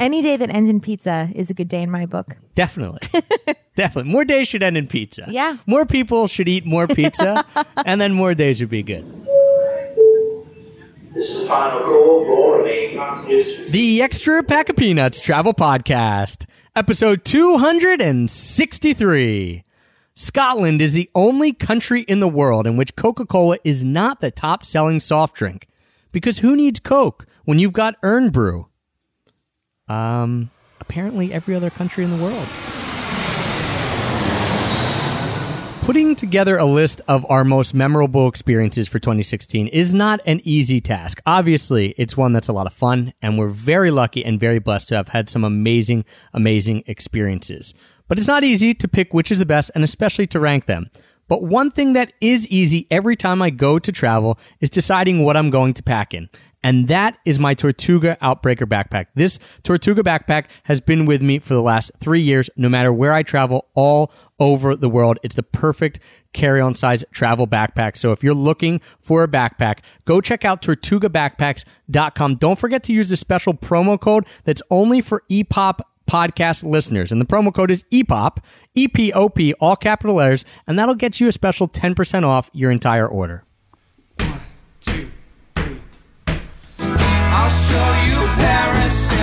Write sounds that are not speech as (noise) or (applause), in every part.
Any day that ends in pizza is a good day in my book. Definitely. (laughs) Definitely. More days should end in pizza. Yeah. More people should eat more pizza, (laughs) and then more days would be good. This is the final call for. The Extra Pack of Peanuts Travel Podcast, episode 263. Scotland is the only country in the world in which Coca Cola is not the top selling soft drink. Because who needs Coke when you've got Irn-Bru? Um, apparently every other country in the world. Putting together a list of our most memorable experiences for 2016 is not an easy task. Obviously, it's one that's a lot of fun, and we're very lucky and very blessed to have had some amazing, amazing experiences. But it's not easy to pick which is the best and especially to rank them. But one thing that is easy every time I go to travel is deciding what I'm going to pack in. And that is my Tortuga Outbreaker backpack. This Tortuga backpack has been with me for the last three years, no matter where I travel all over the world. It's the perfect carry-on size travel backpack. So if you're looking for a backpack, go check out tortugabackpacks.com. Don't forget to use the special promo code that's only for EPOP podcast listeners. And the promo code is EPOP, E P O P, all capital letters, and that'll get you a special 10% off your entire order. I'll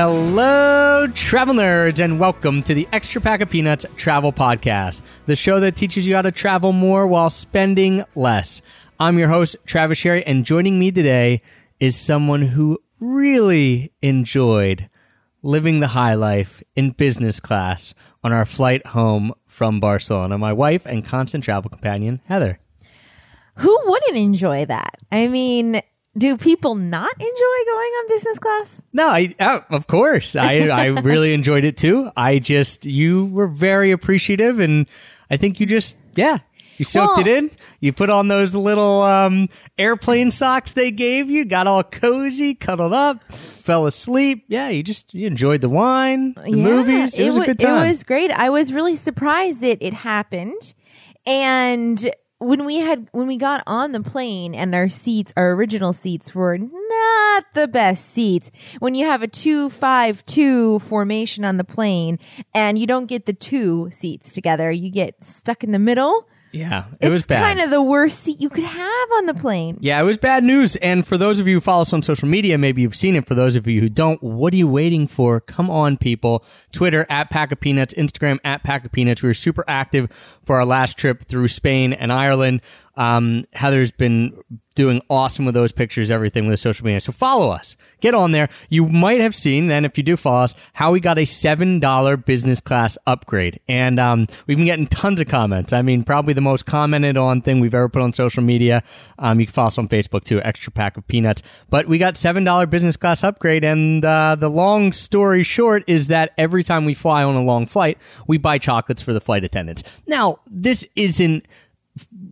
Hello, travel nerds, and welcome to the Extra Pack of Peanuts Travel Podcast, the show that teaches you how to travel more while spending less. I'm your host, Travis Sherry, and joining me today is someone who really enjoyed living the high life in business class on our flight home from Barcelona. My wife and constant travel companion, Heather. Who wouldn't enjoy that? I mean, do people not enjoy going on business class? No, I oh, of course I I (laughs) really enjoyed it too. I just you were very appreciative, and I think you just yeah you soaked Well- it in. You put on those little um, airplane socks they gave you, got all cozy, cuddled up, fell asleep. Yeah, you just you enjoyed the wine, the movies. It, was wa- good time. It was great. I was really surprised that it happened. And when we had when we got on the plane and our seats, our original seats were not the best seats. When you have a two five two formation on the plane and you don't get the two seats together, you get stuck in the middle. Yeah, it it's was bad. kind of the worst seat you could have on the plane. Yeah, it was bad news. And for those of you who follow us on social media, maybe you've seen it. For those of you who don't, what are you waiting for? Come on, people. Twitter at Pack of Peanuts, Instagram at Pack of Peanuts. We were super active for our last trip through Spain and Ireland. Um, Heather's been doing awesome with those pictures, everything with social media. So follow us. Get on there. You might have seen then, if you do follow us, how we got a $7 business class upgrade. And um, we've been getting tons of comments. I mean, probably the most commented on thing we've ever put on social media. Um, you can follow us on Facebook too, Extra Pack of Peanuts. But we got $7 business class upgrade. And uh, the long story short is that every time we fly on a long flight, we buy chocolates for the flight attendants. Now, this isn't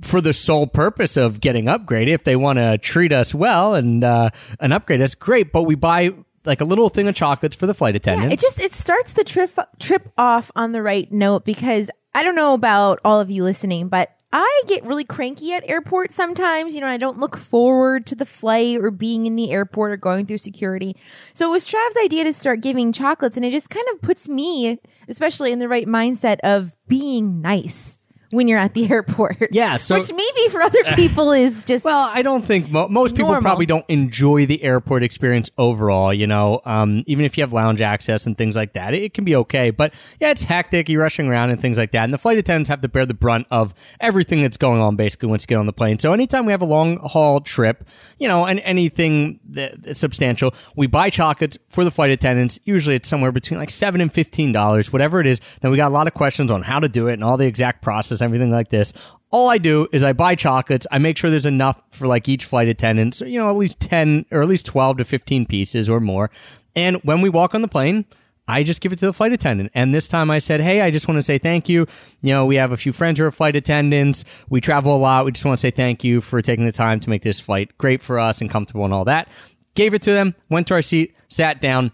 for the sole purpose of getting upgraded. If they want to treat us well and uh, and upgrade us, great. But we buy like a little thing of chocolates for the flight attendant. Yeah, it just it starts the trip trip off on the right note because I don't know about all of you listening, but I get really cranky at airports sometimes. You know, I don't look forward to the flight or being in the airport or going through security. So it was Trav's idea to start giving chocolates, and it just kind of puts me, especially in the right mindset of being nice when you're at the (laughs) airport. Yeah, so- which maybe for other (laughs) people is just Well, I don't think mo- most people Normal. probably don't enjoy the airport experience overall. You know, um, even if you have lounge access and things like that, it, it can be okay. But yeah, it's hectic. You're rushing around and things like that, and the flight attendants have to bear the brunt of everything that's going on basically once you get on the plane. So anytime we have a long haul trip, you know, and anything that, that's substantial, we buy chocolates for the flight attendants. Usually, it's somewhere between like seven and fifteen dollars, whatever it is. Now we got a lot of questions on how to do it and all the exact process, everything like this. All I do is I buy chocolates. I make sure there's enough for like each flight attendant. So, you know, at least 10 or at least 12 to 15 pieces or more. And when we walk on the plane, I just give it to the flight attendant. And this time I said, Hey, I just want to say thank you. You know, we have a few friends who are flight attendants. We travel a lot. We just want to say thank you for taking the time to make this flight great for us and comfortable and all that. Gave it to them, went to our seat, sat down.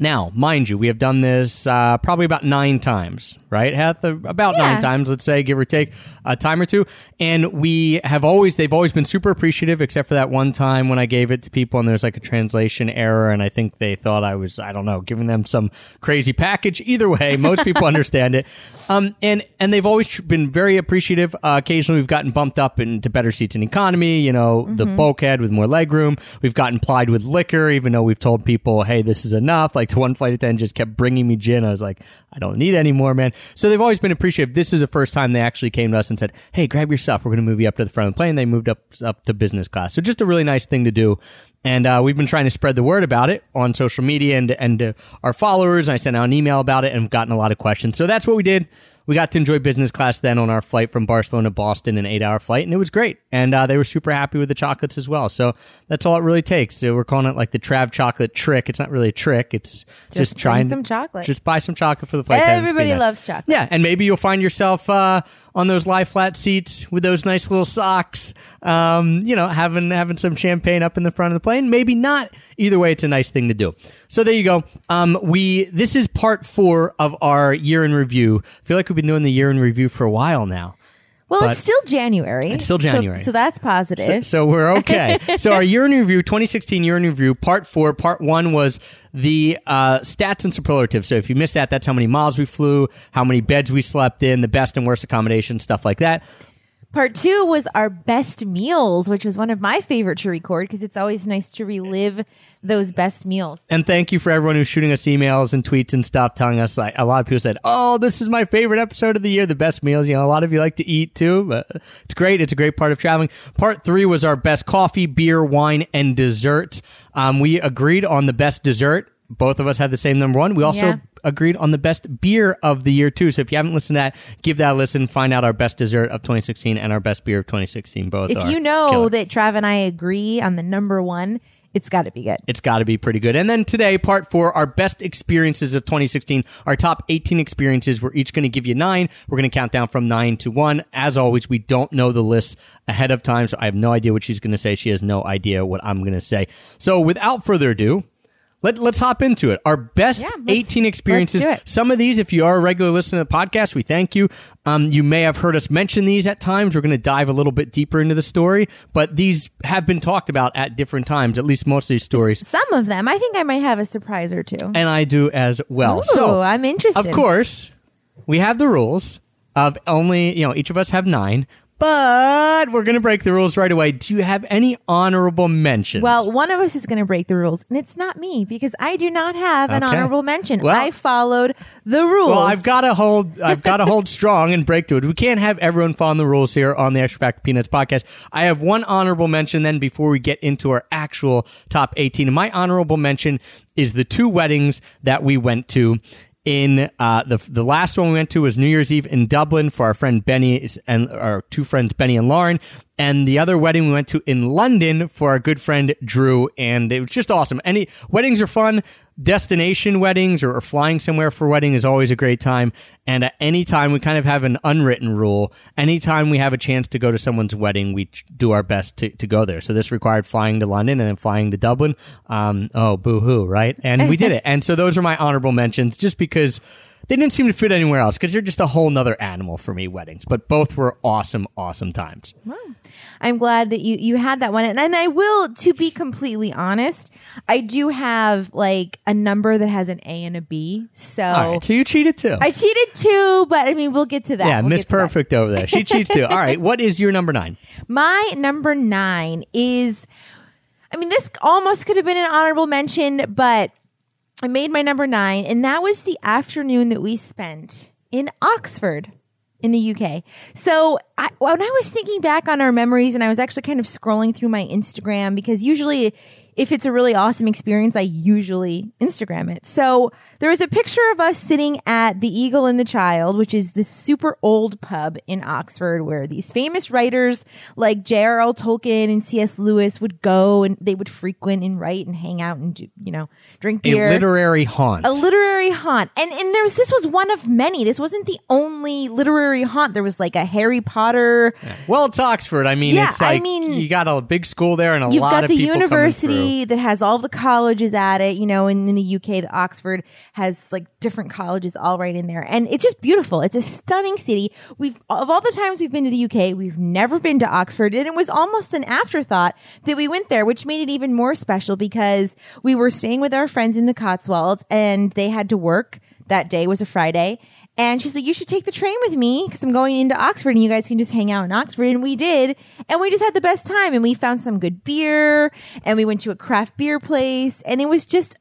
Now, mind you, we have done this uh, probably about nine times, right? Hath about Yeah. nine times, let's say, give or take a time or two. And we have always, they've always been super appreciative, except for that one time when I gave it to people and there's like a translation error. And I think they thought I was, I don't know, giving them some crazy package. Either way, most people (laughs) understand it. Um, and, and they've always been very appreciative. Uh, occasionally we've gotten bumped up into better seats in economy, you know, the bulkhead with more legroom. We've gotten plied with liquor, even though we've told people, hey, this is enough. Like the one flight attendant just kept bringing me gin. I was like, I don't need any more, man. So they've always been appreciative. This is the first time they actually came to us and said, hey, grab your stuff. We're going to move you up to the front of the plane. They moved up, up to business class. So just a really nice thing to do. And uh, we've been trying to spread the word about it on social media and and uh, our followers. I sent out an email about it and gotten a lot of questions. So that's what we did. We got to enjoy business class then on our flight from Barcelona to Boston, an eight-hour flight, and it was great. And uh, they were super happy with the chocolates as well. So that's all it really takes. So we're calling it like the Trav chocolate trick. It's not really a trick. It's just, bring trying some chocolate. Just buy some chocolate for the flight. Everybody nice. loves chocolate. Yeah, and maybe you'll find yourself uh, on those lie flat seats with those nice little socks. Um, you know, having having some champagne up in the front of the plane. Maybe not. Either way, it's a nice thing to do. So there you go. Um, we this is part four of our year in review. I feel like we've been doing the year in review for a while now. Well, But- it's still January. It's still January. So, that's positive. So we're okay. (laughs) so our year in review, 2016 year in review, part four. Part one was the uh, stats and superlatives. So if you missed that, that's how many miles we flew, how many beds we slept in, the best and worst accommodations, stuff like that. Part two was our best meals, which was one of my favorite to record because it's always nice to relive those best meals. And thank you for everyone who's shooting us emails and tweets and stuff, telling us like a lot of people said, "Oh, this is my favorite episode of the year, the best meals." You know, a lot of you like to eat too. But it's great. It's a great part of traveling. Part three was our best coffee, beer, wine, and dessert. Um, we agreed on the best dessert. Both of us had the same number one. We also Yeah. Agreed on the best beer of the year too. So if you haven't listened to that, give that a listen. Find out our best dessert of 2016 and our best beer of 2016. Both. If you know killer. that Trav and I agree on the number one, it's got to be good. it's got to be pretty good. And then today, part four, our best experiences of 2016, our top 18 experiences. We're each going to give you nine. We're going to count down from nine to one. As always, we don't know the list ahead of time, so I have no idea what she's going to say. She has no idea what I'm going to say. So without further ado, let, let's hop into it. Our best Yeah, 18 experiences. let's do it. Some of these, if you are a regular listener to the podcast, we thank you. Um, you may have heard us mention these at times. We're going to dive a little bit deeper into the story, but these have been talked about at different times, at least most of these stories. Some of them, I think I might have a surprise or two. And I do as well. Ooh, so, I'm interested. of course, we have the rules of only, you know, each of us have nine, but we're going to break the rules right away. Do you have any honorable mentions? Well, one of us is going to break the rules, and it's not me because I do not have an Okay. honorable mention. Well- I followed the rules. Well, I've got to hold. I've got to hold (laughs) strong and break to it. We can't have everyone following the rules here on the Extra Pack of Peanuts podcast. I have one honorable mention. Then before we get into our actual top eighteen, and my honorable mention is the two weddings that we went to. In uh, the the last one we went to was New Year's Eve in Dublin for our friend Benny and our two friends Benny and Lauren, and the other wedding we went to in London for our good friend Drew, and it was just awesome. Any weddings are fun. Destination weddings or, or flying somewhere for wedding is always a great time. And at any time, we kind of have an unwritten rule. Anytime we have a chance to go to someone's wedding, we do our best to, to go there. So this required flying to London and then flying to Dublin. Um, oh, boo hoo, right? And we did it. And so those are my honorable mentions just because they didn't seem to fit anywhere else because they're just a whole nother animal for me, weddings. But both were awesome, awesome times. I'm glad that you you had that one, and, and I will. To be completely honest, I do have like a number that has an A and a B. So, right. So you cheated too. I cheated too, but I mean, we'll get to that. yeah, We'll Miss. Perfect over there. She cheats too. All right. What is your number nine? (laughs) My number nine is, I mean, this almost could have been an honorable mention, but I made my number nine, and that was the afternoon that we spent in Oxford in the UK. So I, when I was thinking back on our memories, and I was actually kind of scrolling through my Instagram because usually if it's a really awesome experience, I usually Instagram it. So there was a picture of us sitting at the Eagle and the Child, which is this super old pub in Oxford where these famous writers like J.R.R. Tolkien and C.S. Lewis would go and they would frequent and write and hang out and, do, you know, drink beer. A literary haunt. a literary haunt and and there was this was one of many this wasn't the only literary haunt there was like a harry potter well, it's Oxford. I mean, Yeah, it's I mean, you got a big school there and a you've lot got of the people university that has all the colleges at it you know and in the uk the oxford has like different colleges all right in there. And it's just beautiful. It's a stunning city. We've of all the times we've been to the uk we've never been to oxford and it was almost an afterthought that we went there which made it even more special because we were staying with our friends in the cotswolds and they had to work that day was a friday And she's like, you should take the train with me because I'm going into Oxford and you guys can just hang out in Oxford. And we did. And we just had the best time. And we found some good beer and we went to a craft beer place. And it was just,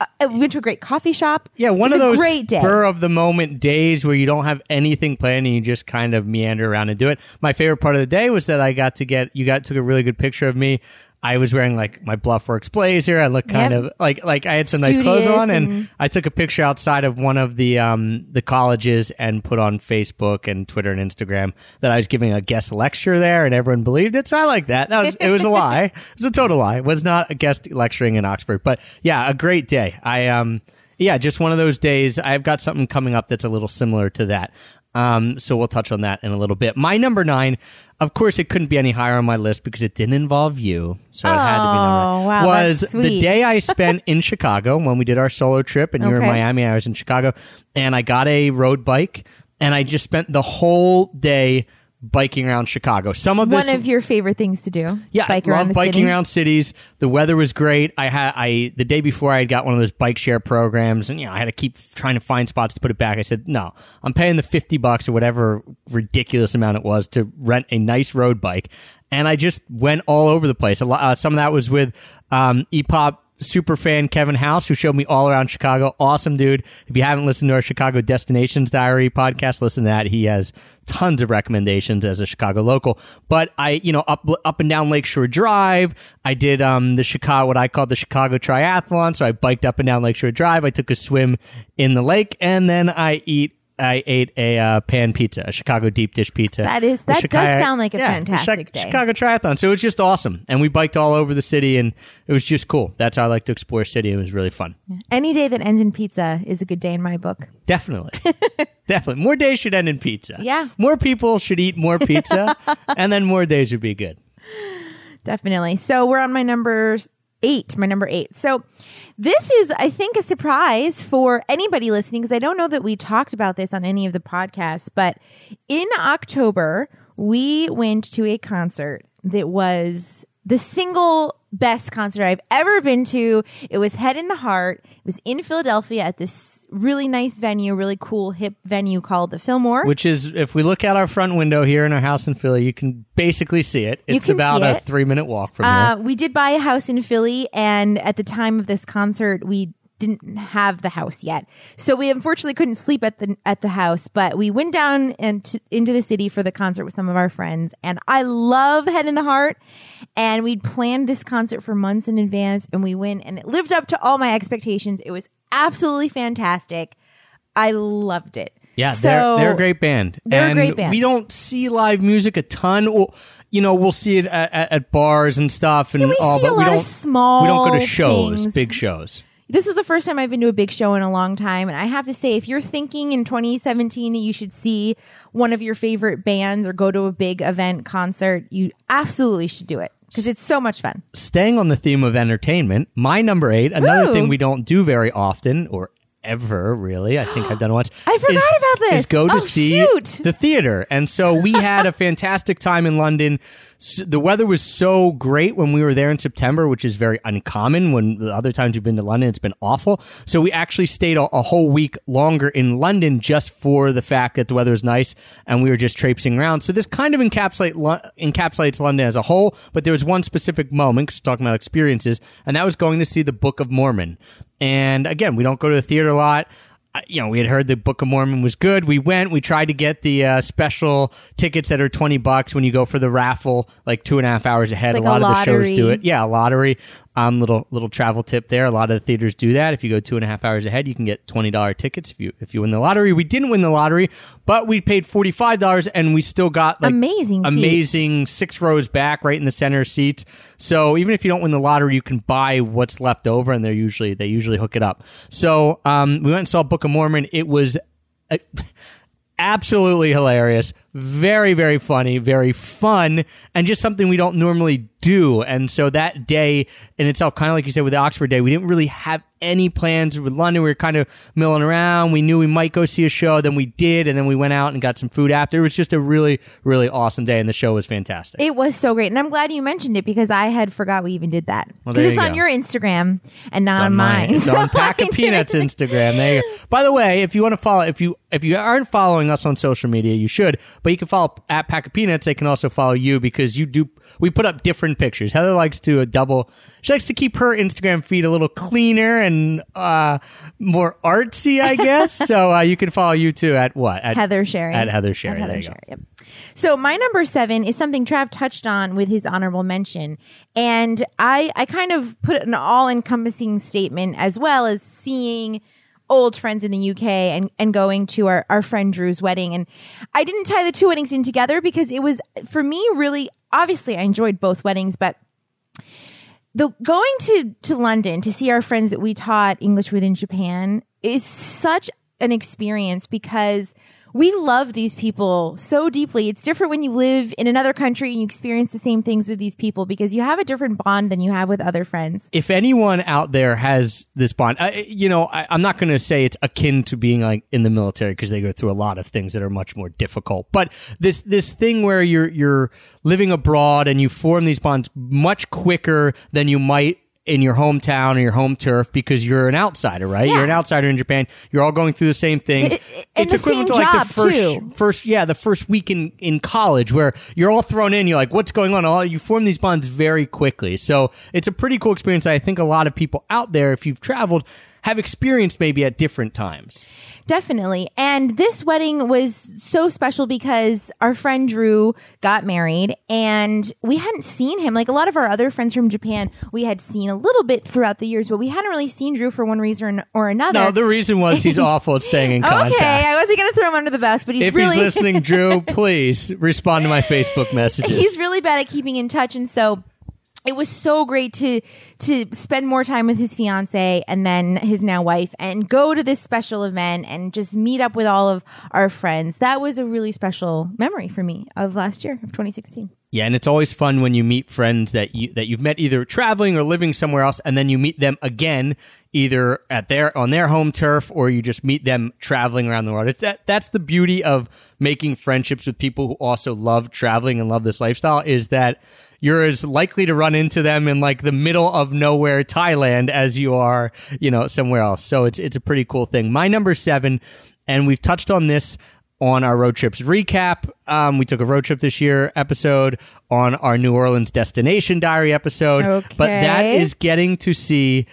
uh, we went to a great coffee shop. Yeah, one of those great day. spur of the moment days where you don't have anything planned and you just kind of meander around and do it. My favorite part of the day was that I got to get you got took a really good picture of me. I was wearing like my Bluffworks blazer. I looked kind Yep. of like like I had some nice clothes on, and, and- I took a picture outside of one of the um the colleges and put on Facebook and Twitter and Instagram that I was giving a guest lecture there, and everyone believed it. So I like that. That was it was a lie. (laughs) It was a total lie. It was not a guest lecturing in Oxford, but yeah, a great day. I um yeah, just one of those days. I've got something coming up that's a little similar to that. Um, so we'll touch on that in a little bit. My number nine, of course, it couldn't be any higher on my list because it didn't involve you, so it had to be number Oh, nine. wow, was the day I spent in (laughs) Chicago when we did our solo trip, and you were in Miami. I was in Chicago, and I got a road bike, and I just spent the whole day biking around Chicago. Some of this One of your favorite things to do. yeah, Bike I around love biking city. around cities. The weather was great. I had I the day before I had got one of those bike share programs, and you know I had to keep trying to find spots to put it back. I said no, I'm paying the fifty bucks or whatever ridiculous amount it was to rent a nice road bike, and I just went all over the place. A lot, uh, some of that was with um, EPOP super fan Kevin House, who showed me all around Chicago. Awesome dude. If you haven't listened to our Chicago Destinations Diary podcast, listen to that. He has tons of recommendations as a Chicago local. But I, you know, up up and down Lakeshore Drive. I did um the Chicago what I call the Chicago Triathlon. So I biked up and down Lakeshore Drive. I took a swim in the lake, and then I eat. I ate a uh, pan pizza, a Chicago deep dish pizza. That is- that does sound like a yeah, fantastic day. Chicago Triathlon. So it was just awesome, and we biked all over the city, and it was just cool. That's how I like to explore a city. It was really fun. Any day that ends in pizza is a good day in my book. Definitely. (laughs) Definitely. More days should end in pizza. Yeah. More people should eat more pizza, (laughs) and then more days would be good. Definitely. So we're on my number eight, my number eight. So this is, I think, a surprise for anybody listening because I don't know that we talked about this on any of the podcasts, but in October, we went to a concert that was the single best concert I've ever been to. It was Head and the Heart. It was in Philadelphia at this really nice venue, really cool, hip venue called the Fillmore. Which is, if we look out our front window here in our house in Philly, you can basically see it. It's about see a three minute walk from Uh, here. we did buy a house in Philly, and at the time of this concert, we didn't have the house yet, so we unfortunately couldn't sleep at the at the house. But we went down and t- into the city for the concert with some of our friends, and I love Head and the Heart. And we'd planned this concert for months in advance, and we went, and it lived up to all my expectations. It was absolutely fantastic. I loved it. Yeah, so, they're, they're a great band. They're a great band. We don't see live music a ton. Well, you know, we'll see it at, at, at bars and stuff, and we all, see but we don't. small we don't go to shows, things. big shows. This is the first time I've been to a big show in a long time. And I have to say, if you're thinking in 2017 that you should see one of your favorite bands or go to a big event concert, you absolutely should do it because it's so much fun. Staying on the theme of entertainment, my number eight, another Ooh. thing we don't do very often or ever really, I think I've done once. (gasps) I forgot is- about this. Is go to Oh, see shoot. the theater. And so we had a (laughs) fantastic time in London. The weather was so great when we were there in September, which is very uncommon. When the other times we've been to London, it's been awful. So we actually stayed a, a whole week longer in London just for the fact that the weather was nice and we were just traipsing around. So this kind of encapsulate Lo- encapsulates London as a whole. But there was one specific moment, because talking about experiences, and that was going to see the Book of Mormon. And again, we don't go to the theater a lot. You know, we had heard the Book of Mormon was good. We went. We tried to get the uh, special tickets that are twenty bucks when you go for the raffle, like two and a half hours ahead. It's a lot a of the shows do it. Yeah, a lottery. Um, little little travel tip there. A lot of the theaters do that. If you go two and a half hours ahead, you can get twenty dollar tickets if you if you win the lottery. We didn't win the lottery, but we paid forty five dollars and we still got like Amazing seats. amazing six rows back, right in the center seats. So even if you don't win the lottery, you can buy what's left over, and they're usually they usually hook it up. So um, we went and saw Book of Mormon. It was. Uh, (laughs) absolutely hilarious, very, very funny, very fun, and just something we don't normally do. And so that day in itself, kind of like you said with the Oxford Day, we didn't really have any plans with London. We were kind of milling around. We knew we might go see a show, then we did, and then we went out and got some food after. It was just a really, really awesome day, and the show was fantastic. It was so great, and I'm glad you mentioned it because I had forgot we even did that. Well, it's you on your Instagram and not It's on mine. It's (laughs) So on Pack of Peanuts. Instagram. There you go. By the way, if you want to follow, if you if you aren't following us on social media, you should. But you can follow at Pack of Peanuts. They can also follow you because you do. We put up different pictures. Heather likes to a double. She likes to keep her Instagram feed a little cleaner and uh, more artsy, I guess. (laughs) so uh, you can follow you too at what at Heather Sherry. At Heather Sherry. At Heather there you go. Sherry, Yep. So my number seven is something Trav touched on with his honorable mention, and I I kind of put an all encompassing statement as well as seeing old friends in the UK and, and going to our, our friend Drew's wedding. And I didn't tie the two weddings in together because it was for me really obviously I enjoyed both weddings, but the going to to London to see our friends that we taught English with in Japan is such an experience because we love these people so deeply. It's different when you live in another country and you experience the same things with these people because you have a different bond than you have with other friends. if anyone out there has this bond, I, you know, I, I'm not going to say it's akin to being like in the military because they go through a lot of things that are much more difficult. But this this thing where you're you're living abroad and you form these bonds much quicker than you might in your hometown or your home turf because you're an outsider, right? Yeah. You're an outsider in Japan. You're all going through the same things. It- it- and the same job, the first too. first yeah the first week in in college where you're all thrown in you're like what's going on all you form these bonds very quickly so it's a pretty cool experience i think a lot of people out there if you've traveled have experienced maybe at different times Definitely. And this wedding was so special because our friend Drew got married and we hadn't seen him. Like a lot of our other friends from Japan, we had seen a little bit throughout the years, but we hadn't really seen Drew for one reason or another. no the reason was he's (laughs) awful at staying in contact Okay, I wasn't going to throw him under the bus, but he's if really he's listening (laughs) drew please respond to my facebook messages he's really bad at keeping in touch and so it was so great to to spend more time with his fiance and then his now wife and go to this special event and just meet up with all of our friends. That was a really special memory for me of last year of 2016. Yeah, and it's always fun when you meet friends that you that you've met either traveling or living somewhere else, and then you meet them again, either at their on their home turf or you just meet them traveling around the world. It's that that's the beauty of making friendships with people who also love traveling and love this lifestyle is that you're as likely to run into them in like the middle of nowhere Thailand as you are, you know, somewhere else. So it's it's a pretty cool thing. My number seven, and we've touched on this on our road trips recap. Um, we took a road trip this year episode on our New Orleans destination diary episode. But that is getting to see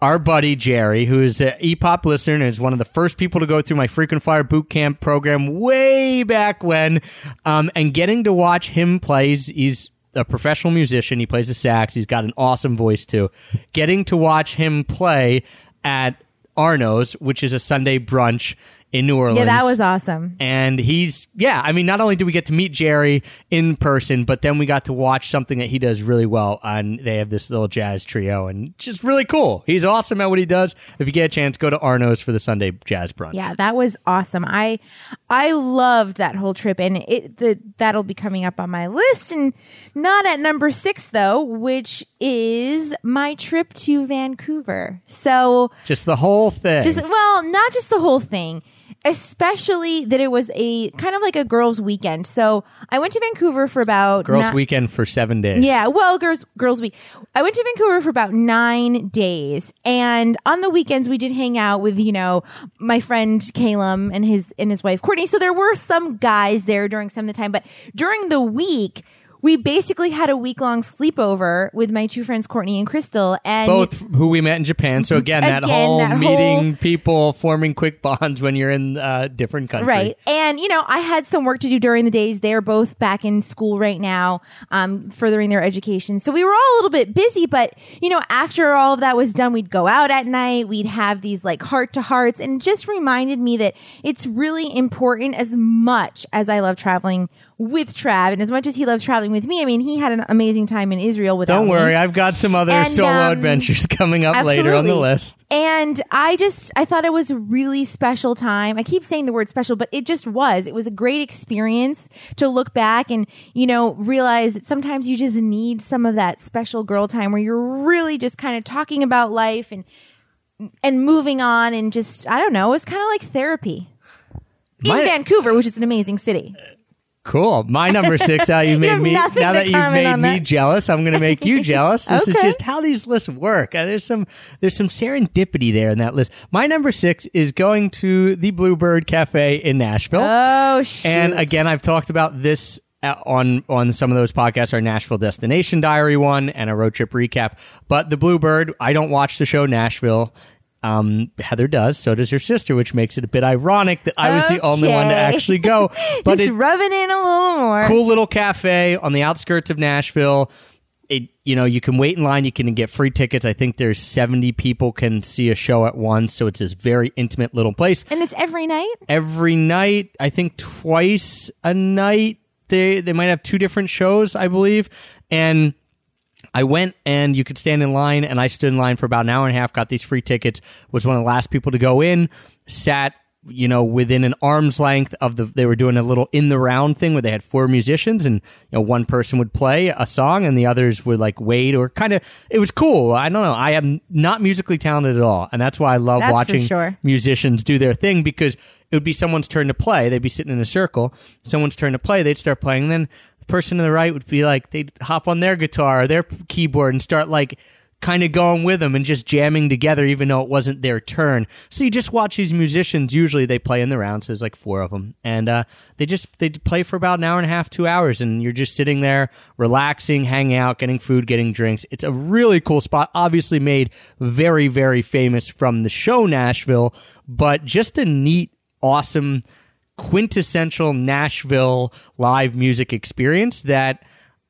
our buddy Jerry, who is an EPOP listener and is one of the first people to go through my frequent flyer boot camp program way back when, um, and getting to watch him play. He's, he's a professional musician. He plays the sax. He's got an awesome voice too. Getting to watch him play at Arnaud's, which is a Sunday brunch in New Orleans. Yeah, that was awesome. And he's, yeah, I mean, not only did we get to meet Jerry in person, but then we got to watch something that he does really well. And they have this little jazz trio, and just really cool. He's awesome at what he does. If you get a chance, go to Arnaud's for the Sunday jazz brunch. Yeah, that was awesome. I I loved that whole trip, and it the that'll be coming up on my list, and not at number six though, which is my trip to Vancouver. So Just the whole thing. just well, not just the whole thing, especially that it was a kind of like a girls' weekend. So I went to Vancouver for about Girls' ni- weekend for seven days. yeah, well, girls girls week. I went to Vancouver for about 9 days and on the weekends we did hang out with, you know, my friend Calum and his and his wife Courtney. So there were some guys there during some of the time, but during the week we basically had a week long sleepover with my two friends Courtney and Crystal, and Both who we met in Japan. So again, that Again, whole that meeting whole- people, forming quick bonds when you're in uh, different countries. Right. And, you know, I had some work to do during the days. They're both back in school right now, um, furthering their education. So we were all a little bit busy, but, you know, after all of that was done, we'd go out at night. We'd have these like heart to hearts and just reminded me that it's really important as much as I love traveling with Trav and as much as he loves traveling with me. I mean, he had an amazing time in Israel without Don't me. worry, I've got some other And, solo um, adventures (laughs) coming up later on the list. And I just, I thought it was a really special time. I keep saying the word special, but it just was. It was a great experience to look back and, you know, realize that sometimes you just need some of that special girl time where you're really just kind of talking about life and, and moving on and just, I don't know, it was kind of like therapy. In My- Vancouver, which is an amazing city. Cool. My number six. How you (laughs) made have me now that you've made me that. jealous. I'm going to make you jealous. (laughs) This is just how these lists work. Uh, there's some there's some serendipity there in that list. My number six is going to the Bluebird Cafe in Nashville. Oh, shoot. And again, I've talked about this uh, on on some of those podcasts, our Nashville Destination Diary one and a road trip recap. But the Bluebird, I don't watch the show Nashville. Um, Heather does, so does her sister, which makes it a bit ironic that I was the only one to actually go. (laughs) But just it, rubbing in a little more. cool little cafe on the outskirts of Nashville. It you know you can wait in line. You can get free tickets. I think there's 70 people can see a show at once, so it's this very intimate little place. And it's every night? Every night, I think twice a night. They they might have two different shows, I believe, and. I went and you could stand in line, and I stood in line for about an hour and a half. Got these free tickets. Was one of the last people to go in. Sat, you know, within an arm's length of the. They were doing a little in the round thing where they had four musicians, and you know, one person would play a song, and the others would like wait or kind of. It was cool. I don't know. I am not musically talented at all, and that's why I love That's watching sure. musicians do their thing because it would be someone's turn to play. They'd be sitting in a circle. Someone's turn to play. They'd start playing. Then the person to the right would be like, they'd hop on their guitar or their keyboard and start like kind of going with them and just jamming together, even though it wasn't their turn. So you just watch these musicians. Usually they play in the rounds. There's like four of them, and uh, they just they play for about an hour and a half, two hours, and you're just sitting there relaxing, hanging out, getting food, getting drinks. It's a really cool spot. Obviously made very very famous from the show Nashville, but just a neat, awesome quintessential Nashville live music experience that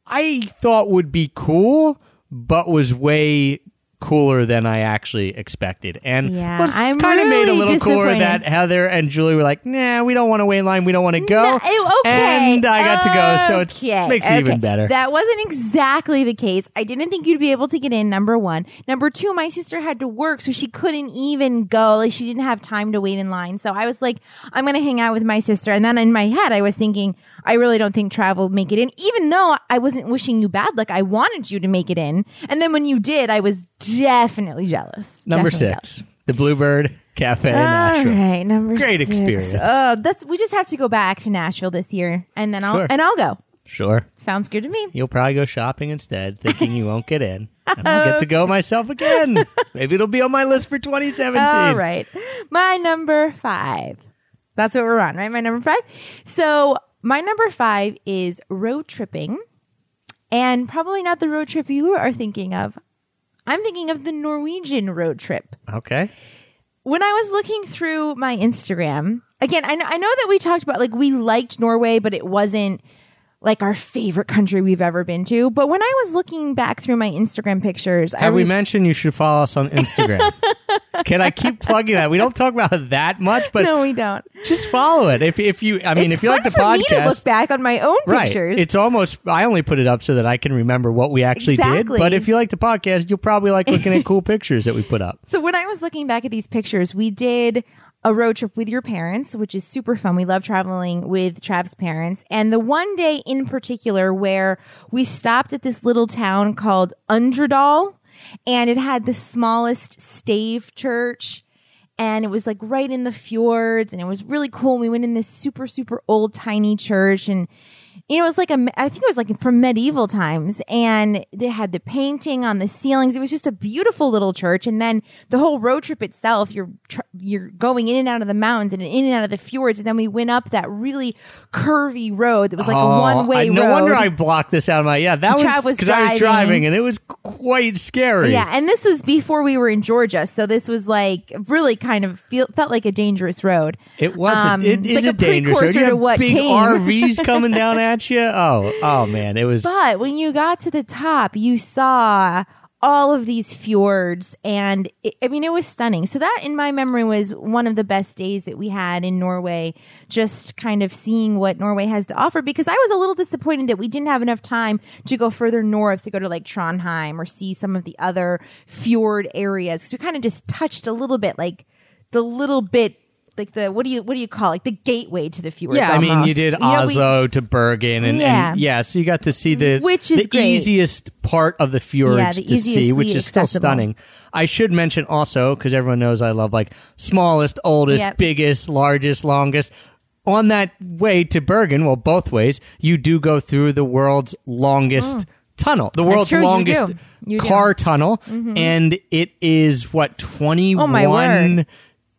I thought would be cool, but was way cooler than I actually expected. And Yeah, was I'm kind of made a little cooler that Heather and Julie were like, nah, we don't want to wait in line. We don't want to go. No, okay. And I got to go. So it Okay, makes it okay. even better. That wasn't exactly the case. I didn't think you'd be able to get in, number one. Number two, my sister had to work, so she couldn't even go. Like, she didn't have time to wait in line. So I was like, I'm going to hang out with my sister. And then in my head, I was thinking, I really don't think travel make it in, even though I wasn't wishing you bad luck. I wanted you to make it in. And then when you did, I was definitely jealous. Number Definitely six, the Bluebird Cafe in All Nashville. right, number Great six. experience. Oh, that's we just have to go back to Nashville this year, and then I'll Sure. and I'll go. Sure. Sounds good to me. You'll probably go shopping instead, thinking you won't get in. And I'll get to go (laughs) myself again. Maybe it'll be on my list for 2017. All right, my number five. That's what we're on, right? My number five. So my number five is road tripping, and probably not the road trip you are thinking of. I'm thinking of the Norwegian road trip. Okay. when I was looking through my Instagram, again, I know, I know that we talked about like we liked Norway, but it wasn't like our favorite country we've ever been to. But when I was looking back through my Instagram pictures, I Have we mentioned you should follow us on Instagram? (laughs) Can I keep plugging that? We don't talk about it that much, but no, we don't. just follow it. If if you, I mean, it's if you like the for me to podcast, look back on my own right? pictures. It's almost. I only put it up so that I can remember what we actually Exactly. did. But if you like the podcast, you'll probably like looking at cool (laughs) pictures that we put up. So when I was looking back at these pictures, we did a road trip with your parents, which is super fun. We love traveling with Trav's parents. And the one day in particular where we stopped at this little town called Undredal and it had the smallest stave church and it was like right in the fjords and it was really cool. We went in this super, super old tiny church and you know, it was like a, I think it was like from medieval times and they had the painting on the ceilings. It was just a beautiful little church. And then the whole road trip itself, you're, tr- you're going in and out of the mountains and in and out of the fjords. And then we went up that really curvy road that was like a Oh, one way road. No wonder I blocked this out of my. Yeah, that Trav was because I was driving. and it was quite scary. Yeah, and this was before we were in Georgia, so this was like really kind of feel, felt like a dangerous road. It was. Um, a, it it's is like a, a dangerous road. You to what big came. RVs coming down (laughs) at you. Oh, oh man, it was. But when you got to the top, you saw all of these fjords, and it, I mean, it was stunning. So that, in my memory, was one of the best days that we had in Norway. Just kind of seeing what Norway has to offer, because I was a little disappointed that we didn't have enough time to go further north to go to like Trondheim or see some of the other fjord areas, because we kind of just touched a little bit, like the little bit. Like the what do you what do you call it? Like the gateway to the fjords. yeah, I mean, you almost. did know, we- Oslo to Bergen, and Yeah. and yeah, so you got to see the Which is the great. easiest part of the fjords Yeah, the to see, which easiestly is still stunning. I should mention also because everyone knows I love like smallest, oldest, Yep. biggest, largest, longest. On that way to Bergen, well, both ways, you do go through the world's longest tunnel, the world's Mm. true, you longest do. You do. car tunnel, and it is what twenty Oh, my one word.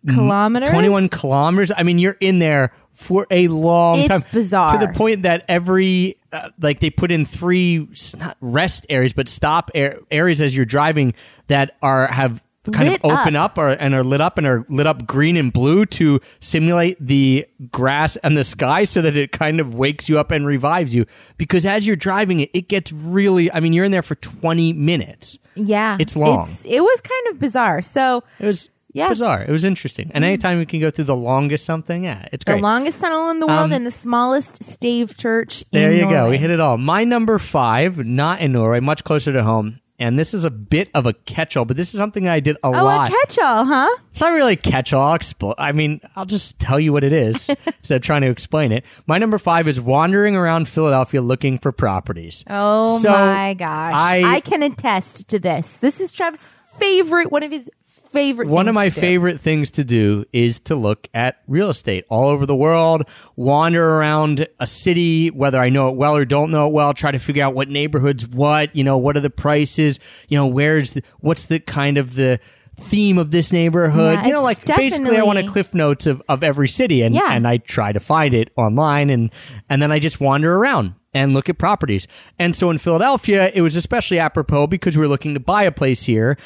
Kilometers. 21 kilometers. I mean, you're in there for a long It's time. bizarre. To the point that every, uh, like, they put in three, not rest areas, but stop air, areas as you're driving that are, have, kind Lit of open up. up, or, and are lit up and are lit up green and blue to simulate the grass and the sky so that it kind of wakes you up and revives you because as you're driving it it gets really i mean you're in there for 20 minutes Yeah, It's long. it was kind of bizarre. So it was Yeah. bizarre it was interesting and anytime we can go through the longest something yeah it's the longest tunnel in the world Um, and the smallest stave church. There in you go. Norway. We hit it all. My number five, not in Norway, much closer to home. And this is a bit of a catch-all, but this is something I did a Oh, lot. a catch-all, huh? it's not really a catch-all. I'll expl- I mean, I'll just tell you what it is (laughs) instead of trying to explain it. My number five is wandering around Philadelphia looking for properties. Oh So, my gosh! I- I, can attest to this. This is Trev's favorite, one of his favorite. One of my favorite things to do is to look at real estate all over the world, wander around a city, whether I know it well or don't know it well, try to figure out what neighborhoods what, you know, what are the prices, you know, where's the, what's the kind of the theme of this neighborhood. Yeah, you know, like basically I want a cliff notes of, of every city and, Yeah. and I try to find it online and, and then I just wander around and look at properties. And so in Philadelphia, it was especially apropos because we were looking to buy a place here.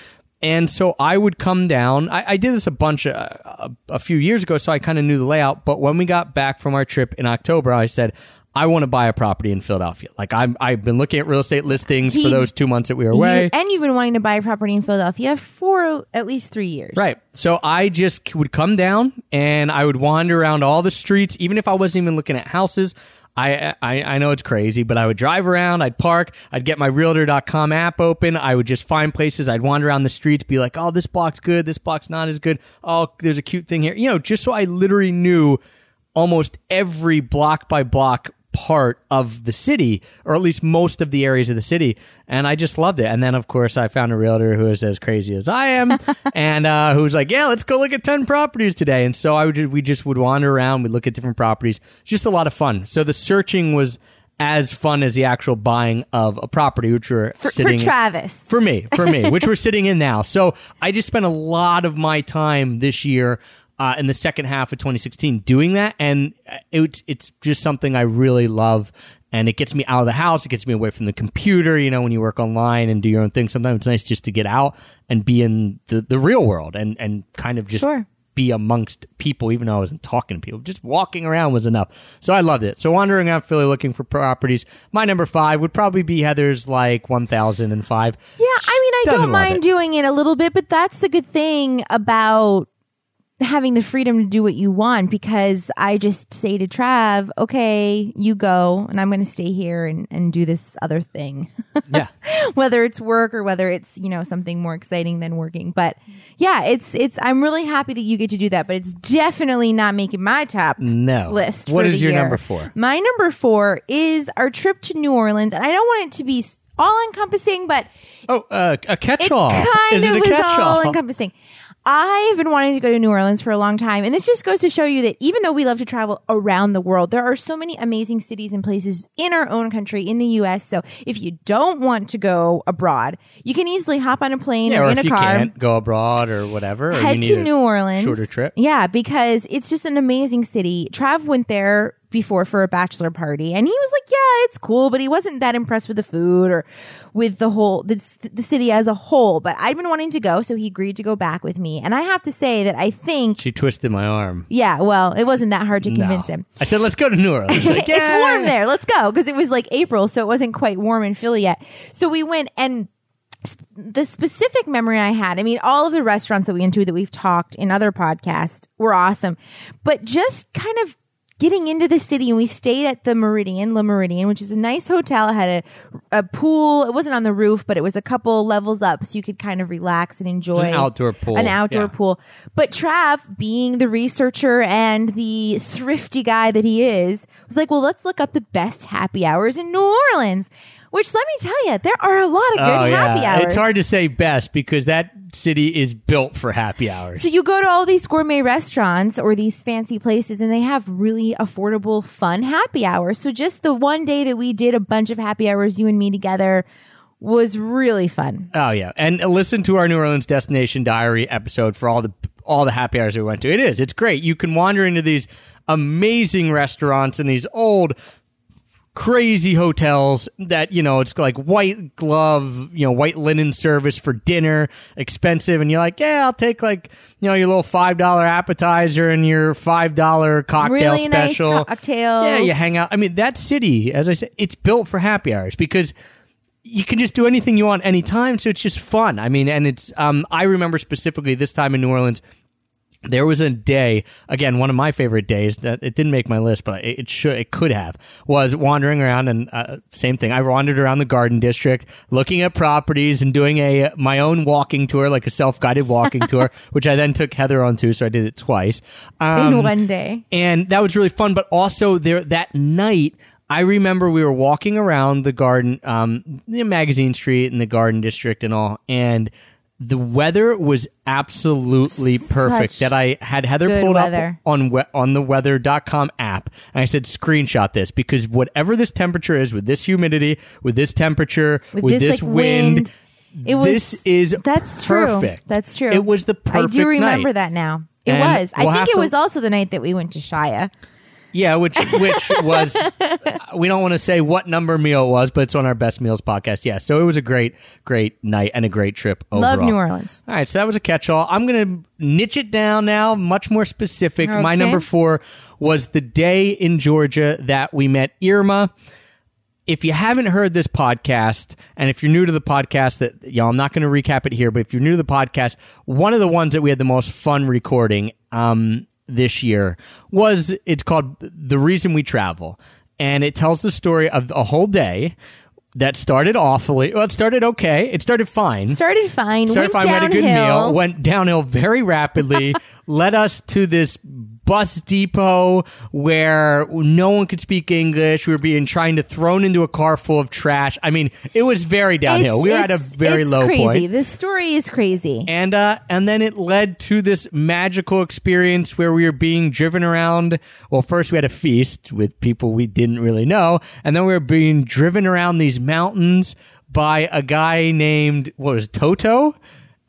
And so I would come down. I, I did this a bunch of, a, a few years ago, so I kind of knew the layout. But when we got back from our trip in October, I said, I want to buy a property in Philadelphia. Like I'm, I've been looking at real estate listings for those two months that we were You- away. and you've been wanting to buy a property in Philadelphia for at least three years, Right. So I just would come down and I would wander around all the streets, even if I wasn't even looking at houses. I, I I know it's crazy, but I would drive around, I'd park, I'd get my realtor.com app open, I would just find places, I'd wander around the streets, be like, oh, this block's good, this block's not as good. Oh, there's a cute thing here. You know, just so I literally knew almost every block by block part of the city, or at least most of the areas of the city. And I just loved it. And then, of course, I found a realtor who is as crazy as I am (laughs) and uh, who was like, yeah, let's go look at 10 properties today. And so I would, we just would wander around, we'd look at different properties. Just a lot of fun. So the searching was as fun as the actual buying of a property, which we're For, for sitting in- Travis. for me, for me, which we're (laughs) sitting in now. So I just spent a lot of my time this year uh, in the second half of 2016 doing that, and it, it's just something I really love. And it gets me out of the house. It gets me away from the computer. You know, when you work online and do your own thing, sometimes it's nice just to get out and be in the, the real world and, and kind of just Sure. be amongst people, even though I wasn't talking to people. Just walking around was enough. So I loved it. So wandering around Philly looking for properties. My number five would probably be Heather's like 1005. Yeah, I mean, I Doesn't don't mind doing it a little bit, but that's the good thing about having the freedom to do what you want because I just say to Trav, okay, you go, and I'm going to stay here and, and do this other thing. (laughs) Yeah. whether it's work or whether it's you know something more exciting than working but yeah it's it's i'm really happy that you get to do that but it's definitely not making my top No. list What is your year. number four? my number four is our trip to new orleans and i don't want it to be all encompassing but Oh, uh, a it catch-all. kind is of it a catch-all? all encompassing I've been wanting to go to New Orleans for a long time, and this just goes to show you that even though we love to travel around the world, there are so many amazing cities and places in our own country, in the U.S. So if you don't want to go abroad, you can easily hop on a plane Yeah, or or in if a you car. can't go abroad or whatever, or Head to New Orleans. shorter trip. Yeah, because it's just an amazing city. Trav went there before for a bachelor party and he was like, yeah, it's cool, but he wasn't that impressed with the food or with the whole, the, the city as a whole. But I'd been wanting to go, so he agreed to go back with me. And I have to say that I think, She twisted my arm. yeah, well, it wasn't that hard to No. convince him. I said, let's go to New Orleans. (laughs) Like, it's warm there. Let's go. Because it was like April, so it wasn't quite warm in Philly yet. So we went and the specific memory I had, I mean, all of the restaurants that we went to that we've talked in other podcasts were awesome. But just kind of getting into the city and we stayed at the Méridien, Le Méridien, which is a nice hotel. It had a, a pool. It wasn't on the roof, but it was a couple levels up so you could kind of relax and enjoy an outdoor pool. An outdoor Yeah. pool. But Trav, being the researcher and the thrifty guy that he is, was like, well, let's look up the best happy hours in New Orleans. Which let me tell you, there are a lot of good Oh, happy yeah. hours. It's hard to say best because that city is built for happy hours. So you go to all these gourmet restaurants or these fancy places and they have really affordable, fun happy hours. So just the one day that we did a bunch of happy hours, you and me together, was really fun. Oh yeah, and listen to our New Orleans destination diary episode for all the all the happy hours we went to. It is, it's great. You can wander into these amazing restaurants and these old crazy hotels that you know it's like white glove you know white linen service for dinner expensive and you're like yeah i'll take like you know your little five dollar appetizer and your five dollar cocktail Really nice special. cocktails. yeah you hang out. I mean that city as i said it's built for happy hours because you can just do anything you want anytime so it's just fun. I mean and it's um i remember specifically this time in new orleans there was a day again one of my favorite days that it didn't make my list but it, it should it could have was wandering around and uh, same thing i wandered around the garden district looking at properties and doing a my own walking tour like a self-guided walking (laughs) tour which i then took heather on to so i did it twice um, in one day. and that was really fun. But also there that night, I remember we were walking around the garden, um, the Magazine Street and the Garden District and all, and the weather was absolutely perfect. That I had Heather pulled weather. up on we- on the weather.com app, and I said screenshot this because whatever this temperature is, with this humidity, with this temperature, with, With this, this, like, wind. wind, it was this is that's perfect. true. That's true. It was the perfect I do remember night. that now. It And was. I we'll think it to- was also the night that we went to Shaya. Yeah, which which (laughs) was we don't want to say what number meal it was, but it's on our best meals podcast. Yeah, so it was a great great night and a great trip overall. Love New Orleans. All right, so that was a catch-all. I'm going to niche it down now, much more specific. My number 4 was the day in Georgia that we met Irma. If you haven't heard this podcast, and if you're new to the podcast, that you know, I'm not going to recap it here, but if you're new to the podcast, one of the ones that we had the most fun recording um, this year was it's called "The Reason We Travel," and it tells the story of a whole day that started awfully. Well, it started okay. It started fine Started fine. started went fine. We had a good meal. Went downhill very rapidly. (laughs) led us to this bus depot where no one could speak English. We were being trying to thrown into a car full of trash. I mean, it was very downhill. It's- we were at a very it's low crazy. point. This story is crazy. And uh, and then it led to this magical experience where we were being driven around. Well, first we had a feast with people we didn't really know, and then we were being driven around these mountains by a guy named what was it, Toto,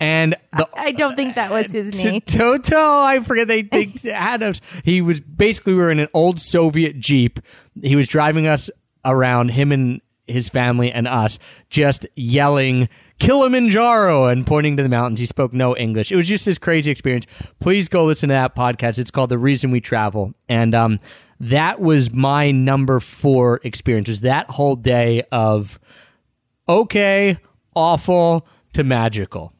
and the I don't think that was (laughs) his name. Toto, I forget they (laughs) had Adams. He was basically we were in an old Soviet Jeep. He was driving us around, him and his family and us, just yelling Kilimanjaro and pointing to the mountains. He spoke no English. It was just this crazy experience. Please go listen to that podcast. It's called The Reason We Travel. And um that was my number four experience, was that whole day of okay, awful to magical.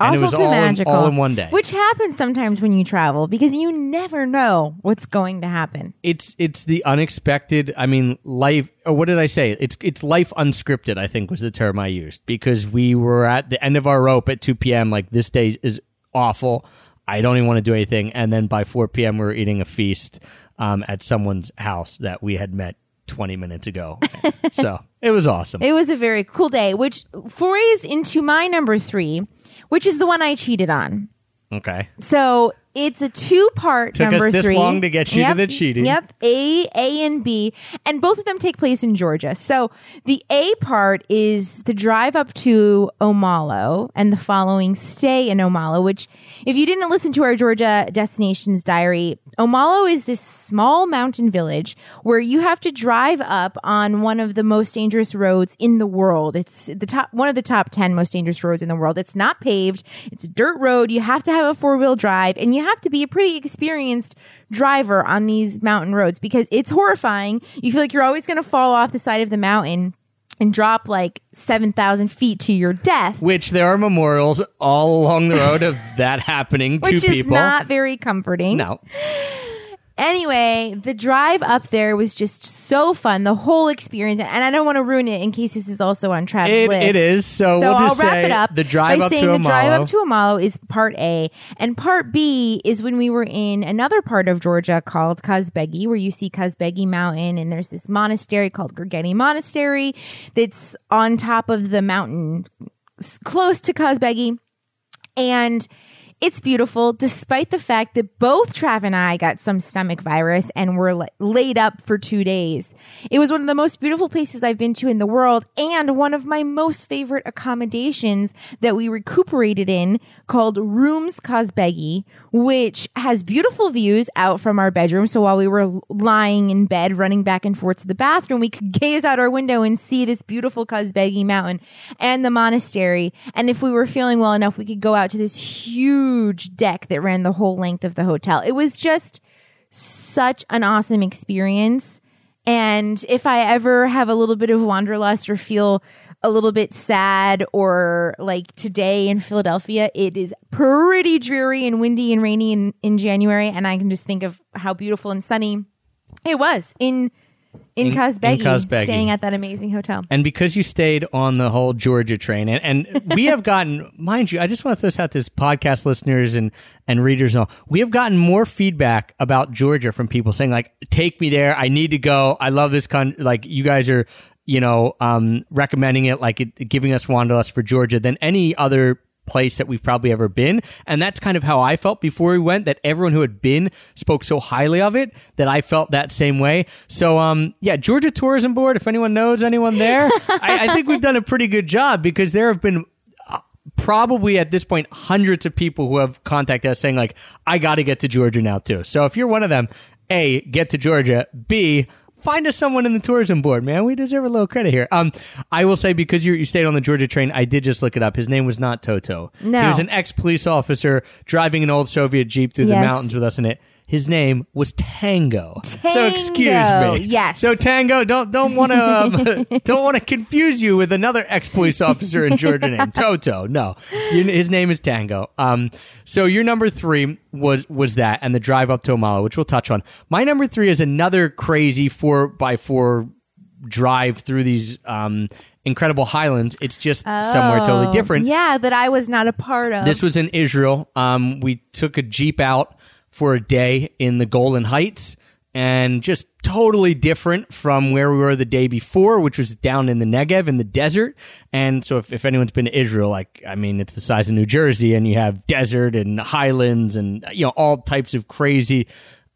And Awful it was to all magical. In, all in one day. Which happens sometimes when you travel because you never know what's going to happen. it's it's the unexpected. I mean, life. Or what did I say? It's it's life unscripted. I think was the term I used because we were at the end of our rope at two p.m. Like this day is awful. I don't even want to do anything. And then by four p.m. we were eating a feast um, at someone's house that we had met twenty minutes ago. so it was awesome. It was a very cool day, which forays into my number three, which is the one I cheated on. Okay. So it's a two part Took us this three. long to get you to the cheating. Yep. A, A, and B. And both of them take place in Georgia. So the A part is the drive up to Omalo and the following stay in Omalo, which if you didn't listen to our Georgia destinations diary, Omalo is this small mountain village where you have to drive up on one of the most dangerous roads in the world. It's the top, one of the top 10 most dangerous roads in the world. It's not paved. It's a dirt road. You have to have a four wheel drive and you have to be a pretty experienced driver on these mountain roads because it's horrifying. You feel like you're always going to fall off the side of the mountain and drop like 7,000 feet to your death. Which there are memorials all along the road of that happening to Which is people. not very comforting. no. Anyway, the drive up there was just so fun. The whole experience, and I don't want to ruin it in case this is also on Trav's It- list. it is, so we'll I'll just wrap say it up. the drive by up to saying the drive Omalo. up to Omalo is part A, and part B is when we were in another part of Georgia called Kazbegi, where you see Kazbegi Mountain, and there's this monastery called Gergeti Monastery that's on top of the mountain, close to Kazbegi and it's beautiful despite the fact that both Trav and I got some stomach virus and were la- laid up for two days. It was one of the most beautiful places I've been to in the world and one of my most favorite accommodations that we recuperated in called Rooms Kazbegi, which has beautiful views out from our bedroom. So while we were lying in bed, running back and forth to the bathroom, we could (laughs) gaze out our window and see this beautiful Kazbegi mountain and the monastery. And if we were feeling well enough, we could go out to this huge deck that ran the whole length of the hotel. It was just such an awesome experience. And if I ever have a little bit of wanderlust or feel a little bit sad or like today in Philadelphia, it is pretty dreary and windy and rainy in, in January. And I can just think of how beautiful and sunny it was in in, In- in Kazbegi, staying at that amazing hotel. And because you stayed on the whole Georgia train, and, and (laughs) we have gotten, mind you, I just want to throw this out to this podcast listeners and, and readers. And all, we have gotten more feedback about Georgia from people saying, like, take me there. I need to go. I love this country. Like, you guys are, you know, um, recommending it, like, it, giving us Wanderlust for Georgia than any other place that we've probably ever been. And that's kind of how I felt before we went, that everyone who had been spoke so highly of it that I felt that same way. So, um, yeah, Georgia Tourism Board, if anyone knows anyone there, (laughs) I, I think we've done a pretty good job because there have been uh, probably at this point hundreds of people who have contacted us saying like, I got to get to Georgia now too. So if you're one of them, A, get to Georgia, B, Find us someone in the tourism board, man. We deserve a little credit here. Um, I will say because you you stayed on the Georgia train, I did just look it up. His name was not Toto. No. he was an ex police officer driving an old Soviet jeep through the mountains with us in it. His name was Tango. So excuse me. yes. So Tango, don't don't want to um, (laughs) don't want to confuse you with another ex police officer in Georgia named (laughs) Toto. No, his name is Tango. Um, so your number three was was that, and the drive up to Omalo, which we'll touch on. My number three is another crazy four by four drive through these um incredible highlands. It's just somewhere totally Oh, different. Yeah, that I was not a part of. This was in Israel. Um, we took a jeep out for a day in the Golan Heights, and just totally different from where we were the day before, which was down in the Negev in the desert. And so, if, if anyone's been to Israel, like I mean, it's the size of New Jersey, and you have desert and highlands, and you know all types of crazy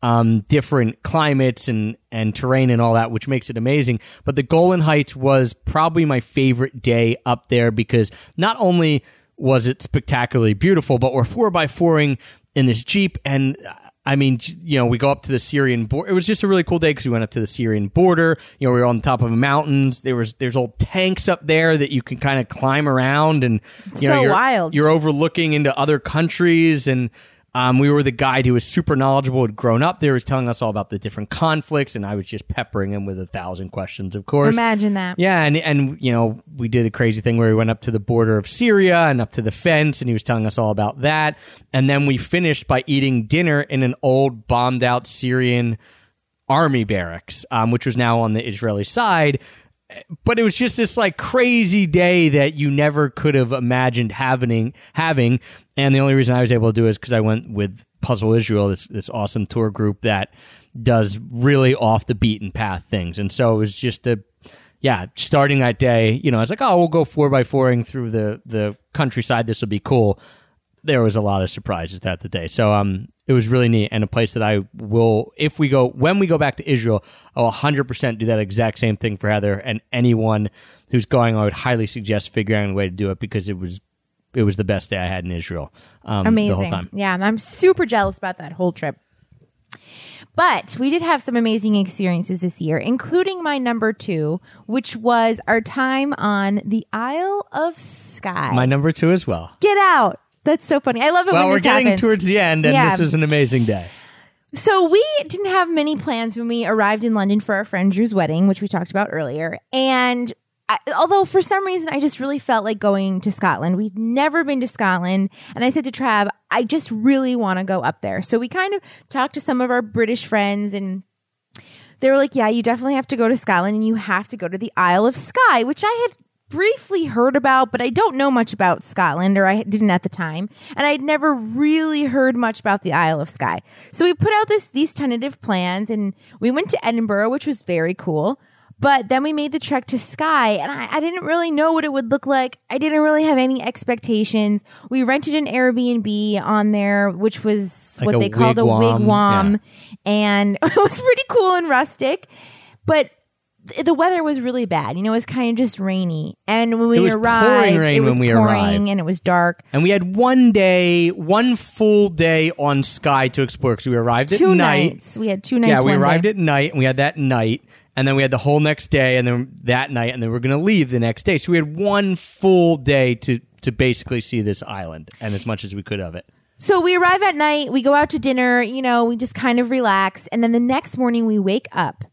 um, different climates and, and terrain and all that, which makes it amazing. But the Golan Heights was probably my favorite day up there because not only was it spectacularly beautiful, but we're four by fouring in this Jeep. And I mean, you know, we go up to the Syrian border. It was just a really cool day because we went up to the Syrian border. You know, we were on top of mountains. There was, there's old tanks up there that you can kind of climb around and, you know, So you're, wild. you're overlooking into other countries and um, we were the guide who was super knowledgeable, had grown up there, was telling us all about the different conflicts, and I was just peppering him with a thousand questions, of course. Imagine that. Yeah, and and you know we did a crazy thing where we went up to the border of Syria and up to the fence, and he was telling us all about that. And then we finished by eating dinner in an old bombed out Syrian army barracks, um, which was now on the Israeli side. But it was just this like crazy day that you never could have imagined having having. And the only reason I was able to do it is because I went with Puzzle Israel, this this awesome tour group that does really off the beaten path things. And so it was just a yeah, starting that day, you know, I was like, oh, we'll go four by fouring through the the countryside. This will be cool. there was a lot of surprises that the day. So um, it was really neat and a place that I will, if we go when we go back to Israel, I'll 100 percent do that exact same thing for Heather and anyone who's going. I would highly suggest figuring out a way to do it because it was it was the best day I had in Israel. Um, Amazing. the whole time. Yeah, I'm super jealous about that whole trip. But we did have some amazing experiences this year, including my number two, which was our time on the Isle of Skye. My number two as well. Get out. That's so funny. I love it Well, when we're getting happens. towards the end, and Yeah. this was an amazing day. So we didn't have many plans when we arrived in London for our friend Drew's wedding, which we talked about earlier. And I, although for some reason I just really felt like going to Scotland, we'd never been to Scotland, and I said to Trav, I just really want to go up there. So we kind of talked to some of our British friends and. They were like, yeah, you definitely have to go to Scotland and you have to go to the Isle of Skye, which I had briefly heard about, but I don't know much about Scotland, or I didn't at the time, and I'd never really heard much about the Isle of Skye. So we put out this these tentative plans, and we went to Edinburgh, which was very cool. But then we made the trek to Skye, and I, I didn't really know what it would look like. I didn't really have any expectations. We rented an Airbnb on there, which was Like what they called a wigwam, wigwam, yeah. and (laughs) it was pretty cool and rustic. But th- the weather was really bad. You know, it was kind of just rainy. And when we arrived, it was when we pouring arrived. and it was dark. And we had one day, one full day on Skye to explore because we arrived at Two night. nights. We had two nights. yeah, we arrived day. at night, and we had that night, and then we had the whole next day, and then that night, and then we are going to leave the next day. So we had one full day to to basically see this island and as much as we could of it. So we arrive at night, we go out to dinner, you know, we just kind of relax. And then the next morning we wake up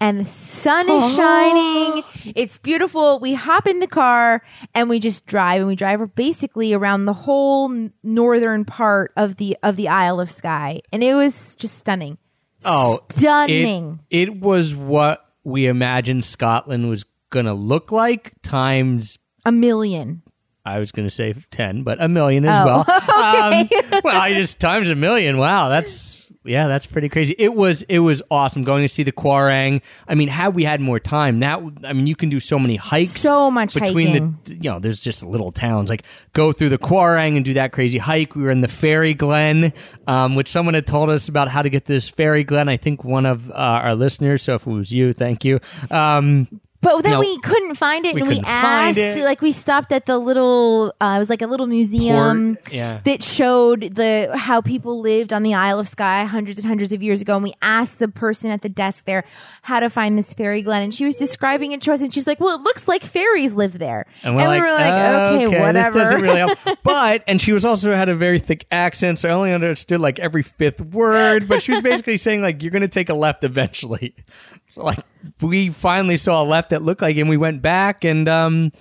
and the sun is shining. It's beautiful. We hop in the car and we just drive and we drive basically around the whole northern part of the of the Isle of Skye. And it was just stunning. Oh, Stunning. It, it was what we imagined Scotland was going to look like times A million. I was going to say 10, but a million as Oh, well. (laughs) Um, well, I just times a million. Wow, that's yeah, that's pretty crazy. It was it was awesome going to see the Quiraing. I mean, had we had more time, now I mean, you can do so many hikes. So much between hiking. the you know, there's just little towns like go through the Quiraing and do that crazy hike. We were in the Fairy Glen, um, which someone had told us about how to get this Fairy Glen. I think one of uh, our listeners. So if it was you, thank you. Um, But then we couldn't find it, We and we asked. Like we stopped at the little, uh, it was like a little museum Port, yeah. that showed the how people lived on the Isle of Skye hundreds and hundreds of years ago. And we asked the person at the desk there how to find this fairy glen, and she was describing it to us, and she's like, "Well, it looks like fairies live there." And we're, we were like, "Okay, whatever." This doesn't really help. (laughs) But and she was also had a very thick accent, so I only understood like every fifth word. But she was basically saying like you're going to take a left eventually. (laughs) So like we finally saw a left that looked like, and we went back and um.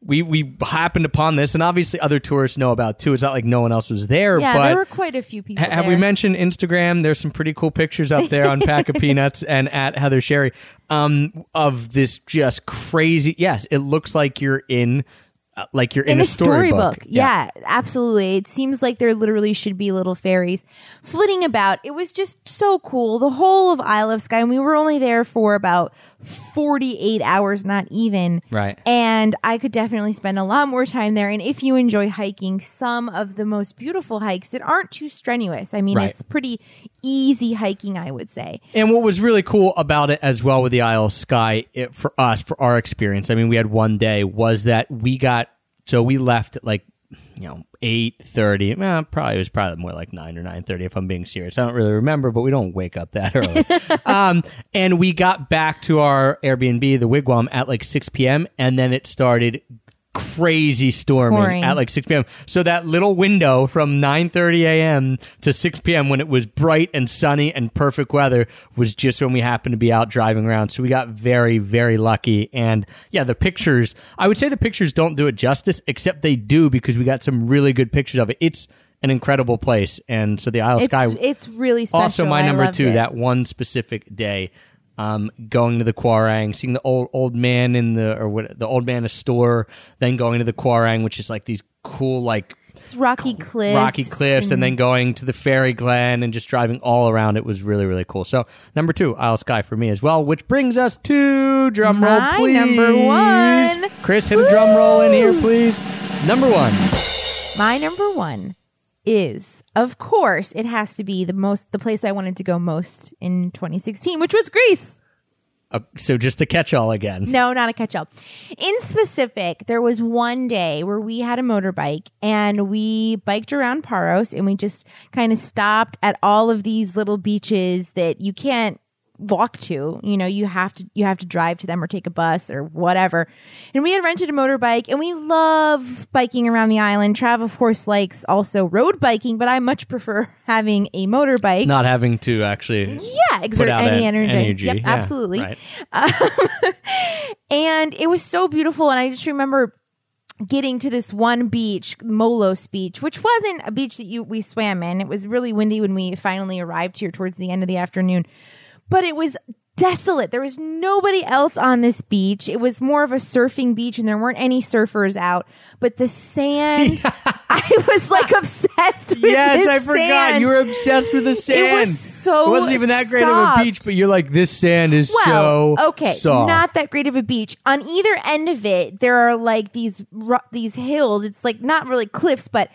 We we happened upon this, and obviously other tourists know about too. It's not like no one else was there. yeah, but there were quite a few people. Ha- have we mentioned Instagram? There's some pretty cool pictures up there on Pack of (laughs) Peanuts and at Heather Sherry um, of this just crazy. Yes, it looks like you're in, Uh, like you're in, in a, a storybook. storybook. Yeah. absolutely. It seems like there literally should be little fairies flitting about. It was just so cool. The whole of Isle of Skye, and we were only there for about 48 hours, not even. Right. And I could definitely spend a lot more time there. And if you enjoy hiking, some of the most beautiful hikes that aren't too strenuous. I mean, Right. it's pretty easy hiking, I would say. And what was really cool about it as well with the Isle of Skye it, for us, for our experience, I mean, we had one day was that we got so we left at like you know eight thirty. Well, probably it was probably more like nine or nine thirty if I'm being serious. I don't really remember, but we don't wake up that (laughs) early. um, and we got back to our Airbnb, the Wigwam, at like six p.m. and then it started crazy storming Pouring. at like 6 p.m. So that little window from 9:30 a.m. to 6 p.m. when it was bright and sunny and perfect weather was just when we happened to be out driving around. So we got very very lucky and yeah, the pictures, I would say the pictures don't do it justice except they do because we got some really good pictures of it. It's an incredible place and so the Isle of Skye it's really special. also my I number two it. that one specific day um, going to the Quiraing, seeing the old old man in the or what the old man a Storr, then going to the Quiraing, which is like these cool like It's rocky cliffs. rocky cliffs, and then going to the Fairy Glen and just driving all around. It was really really cool. So number two, Isle Skye for me as well, which brings us to drum roll, My please. number one. Chris, hit a drum roll in here, please. Number one. My number one is, of course, it has to be the most the place I wanted to go most in 2016, which was Greece. Uh, so just a catch-all again. No, not a catch up. In specific, there was one day where we had a motorbike and we biked around Paros and we just kind of stopped at all of these little beaches that you can't walk to. You know, you have to you have to drive to them or take a bus or whatever. And we had rented a motorbike and we love biking around the island. Trav of course likes also road biking, but I much prefer (laughs) having a motorbike. Not having to actually yeah, exert any en- energy. energy. Yep, Yeah, absolutely. right. (laughs) and it was so beautiful and i just remember getting to this one beach molos beach which wasn't a beach that you we swam in it was really windy when we finally arrived here towards the end of the afternoon but it was desolate there was nobody else on this beach it was more of a surfing beach and there weren't any surfers out but the sand (laughs) i was like obsessed with Yes, I forgot. sand. You were obsessed with the sand. It was so It wasn't even that great of a beach, but you're like, this sand is well, so okay, soft. not that great of a beach. On either end of it, there are like these ru- these hills. It's like not really cliffs, but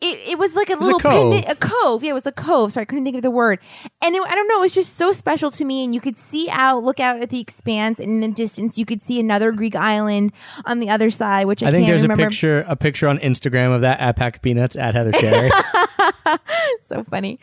it, it was like a was a little cove. peni- a cove. Yeah, it was a cove. Sorry, I couldn't think of the word. And it, I don't know. It was just so special to me. And you could see out, look out at the expanse, and in the distance, you could see another Greek island on the other side, which I, I think can't there's remember. a picture a picture on Instagram of that at Pack of Peanuts at Heather Sherry. (laughs) (laughs) so funny.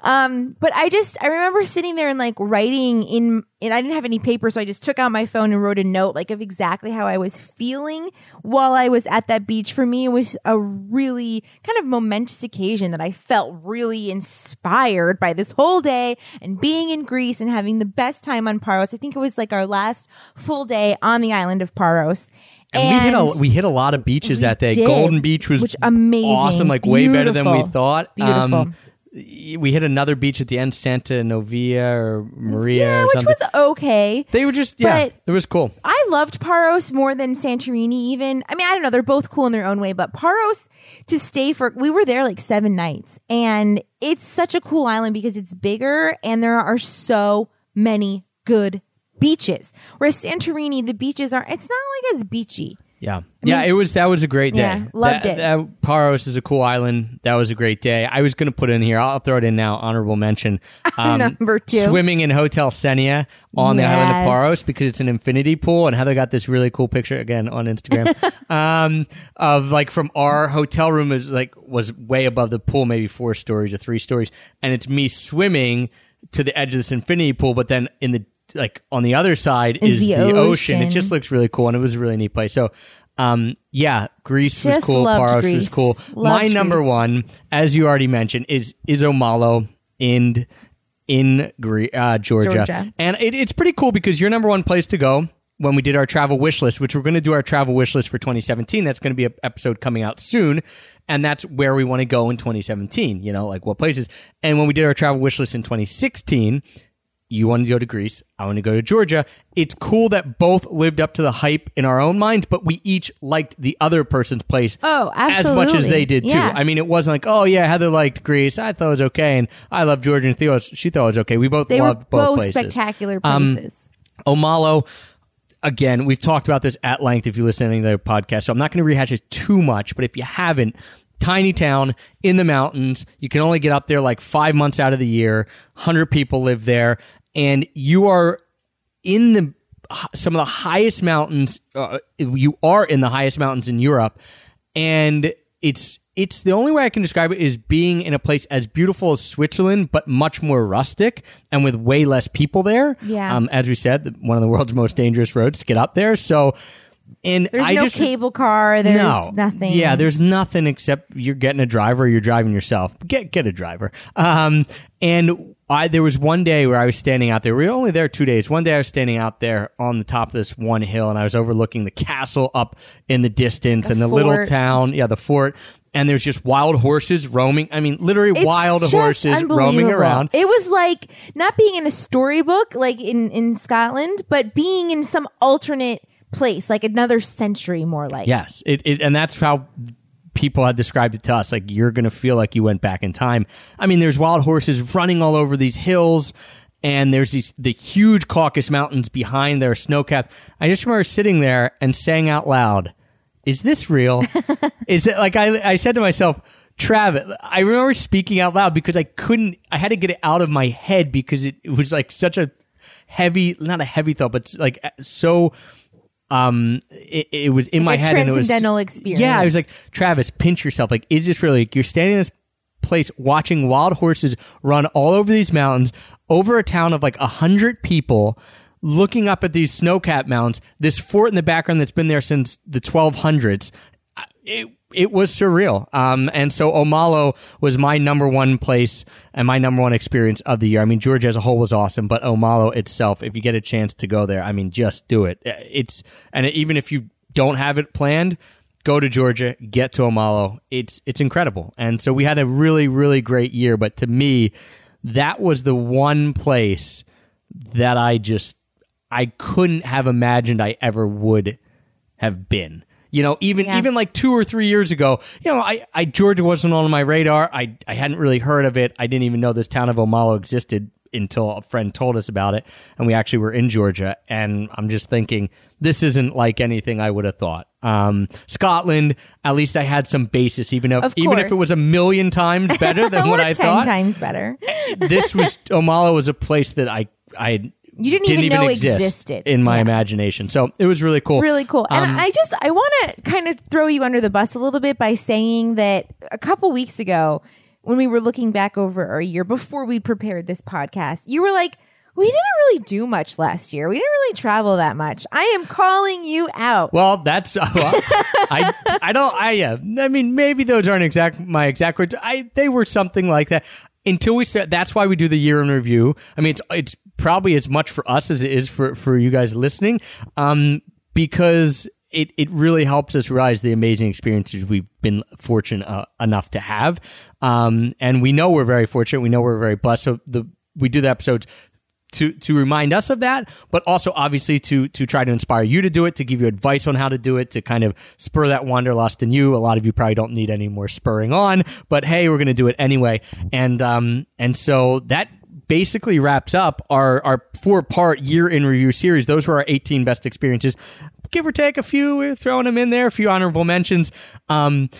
Um, but I just I remember sitting there and like writing in and I didn't have any paper, so I just took out my phone and wrote a note like of exactly how I was feeling while I was at that beach. For me, it was a really kind of momentous occasion that I felt really inspired by this whole day and being in Greece and having the best time on Paros. I think it was like our last full day on the island of Paros. And, we hit a we hit a lot of beaches that day. did, Golden Beach was which amazing, awesome, like way better than we thought. Beautiful. Um, we hit another beach at the end, Santa Novia or Maria yeah, or which was okay. they were just yeah, it was cool. I loved Paros more than Santorini even. I mean, I don't know, they're both cool in their own way, but Paros to stay for we were there like 7 nights and it's such a cool island because it's bigger and there are so many good beaches. Whereas Santorini the beaches are it's not like as beachy. Yeah, yeah, it was that was a great day. Yeah, loved That- it. that- Paros is a cool island. That was a great day. I was going to put it in here. I'll throw it in now. Honorable mention. (laughs) Um, Number two. swimming in Hotel Senia on the island of Paros because it's an infinity pool, and Heather got this really cool picture again on Instagram (laughs) um, of like from our hotel room is like was way above the pool, maybe four stories or three stories, and it's me swimming to the edge of this infinity pool, but then in the like on the other side Is is, the the, ocean. It just looks really cool, and it was a really neat place. So, um, yeah, Greece was cool. Paros Greece. was cool. Loved My number Greece. one, as you already mentioned, is is Omalo in in Gre- uh, Georgia, Georgia. and it, it's pretty cool because your number one place to go. When we did our travel wish list, which we're going to do our travel wish list for 2017, that's going to be an episode coming out soon, and that's where we want to go in 2017. You know, like what places. And when we did our travel wish list in 2016, you wanted to go to Greece, I want to go to Georgia. It's cool that both lived up to the hype in our own minds, but we each liked the other person's place Oh, as much as they did too. I mean, it wasn't like, oh yeah, Heather liked Greece, I thought it was okay, and I love Georgia and Theo, she thought it was okay. We both They loved both, both places. spectacular Um, places. Omalo, again, we've talked about this at length if you listen to any of the podcast, so I'm not going to rehash it too much, but if you haven't, tiny town in the mountains, you can only get up there like five months out of the year, 100 people live there, and you are in the some of the highest mountains uh, you are in the highest mountains in Europe and it's it's the only way I can describe it is being in a place as beautiful as Switzerland, but much more rustic and with way less people there. Yeah. Um, as we said, one of the world's most dangerous roads to get up there. So, and There's I no just, cable car, there's no. nothing. Yeah, there's nothing except you're getting a driver, you're driving yourself. Get get a driver. Um, and I there was one day where I was standing out there. We were only there two days. One day I was standing out there on the top of this one hill, and I was overlooking the castle up in the distance and the little town. Yeah, the fort. And there's just wild horses roaming. I mean, literally It's wild horses roaming around. It was like not being in a storybook like in in Scotland, but being in some alternate place, like another century more like. Yes, it, it and that's how people had described it to us. Like you're going to feel like you went back in time. I mean, there's wild horses running all over these hills, and there's these the huge Caucasus Mountains behind there, snow capped. I just remember sitting there and saying out loud, "Is this real? (laughs) Is it like I I said to myself." Travis, I remember speaking out loud because I couldn't, I had to get it out of my head because it, it was like such a heavy, not a heavy thought, but like so, um, it, it was in my a head and it was, transcendental experience. yeah, I was like, Travis, pinch yourself. Like, is this really, like, you're standing in this place watching wild horses run all over these mountains, over a town of like a hundred people, looking up at these snow-capped mountains, this fort in the background that's been there since the 1200s. It, it was surreal. Um, and so Omalo was my number one place and my number one experience of the year. I mean, Georgia as a whole was awesome, but Omalo itself, if you get a chance to go there, I mean, just do it. It's, and even if you don't have it planned, go to Georgia, get to Omalo. It's it's incredible. And so we had a really really great year, but to me that was the one place that I just I couldn't have imagined I ever would have been. You know, even Yeah. even like 2 or 3 years ago, you know, I I Georgia wasn't on my radar. I I hadn't really heard of it. I didn't even know this town of Omalo existed until a friend told us about it and we actually were in Georgia and I'm just thinking this isn't like anything I would have thought. Um, Scotland, at least I had some basis even if even if it was a million times better (laughs) than what I ten thought. times better. This was (laughs) Omalo was a place that I I You didn't even know exist existed. in my Yeah. imagination. So it was really cool. really cool. And Um, I just I want to kind of throw you under the bus a little bit by saying that a couple weeks ago when we were looking back over our year before we prepared this podcast, you were like, "We didn't really do much last year. We didn't really travel that much." I am calling you out. Well, that's (laughs) well, I I don't I yeah. I mean, maybe those aren't exact my exact words. I they were something like that. Until we start, that's why we do the year in review. I mean, it's it's probably as much for us as it is for for you guys listening, um, because it it really helps us realize the amazing experiences we've been fortunate uh, enough to have, um, and we know we're very fortunate. We know we're very blessed. So the we do the episodes to to remind us of that, but also obviously to to try to inspire you to do it, to give you advice on how to do it, to kind of spur that wanderlust in you. A lot of you probably don't need any more spurring on, but hey, we're going to do it anyway. And um and so that basically wraps up our our four part year in review series. Those were our 18 best experiences. Give or take a few, we're throwing them in there, a few honorable mentions. Um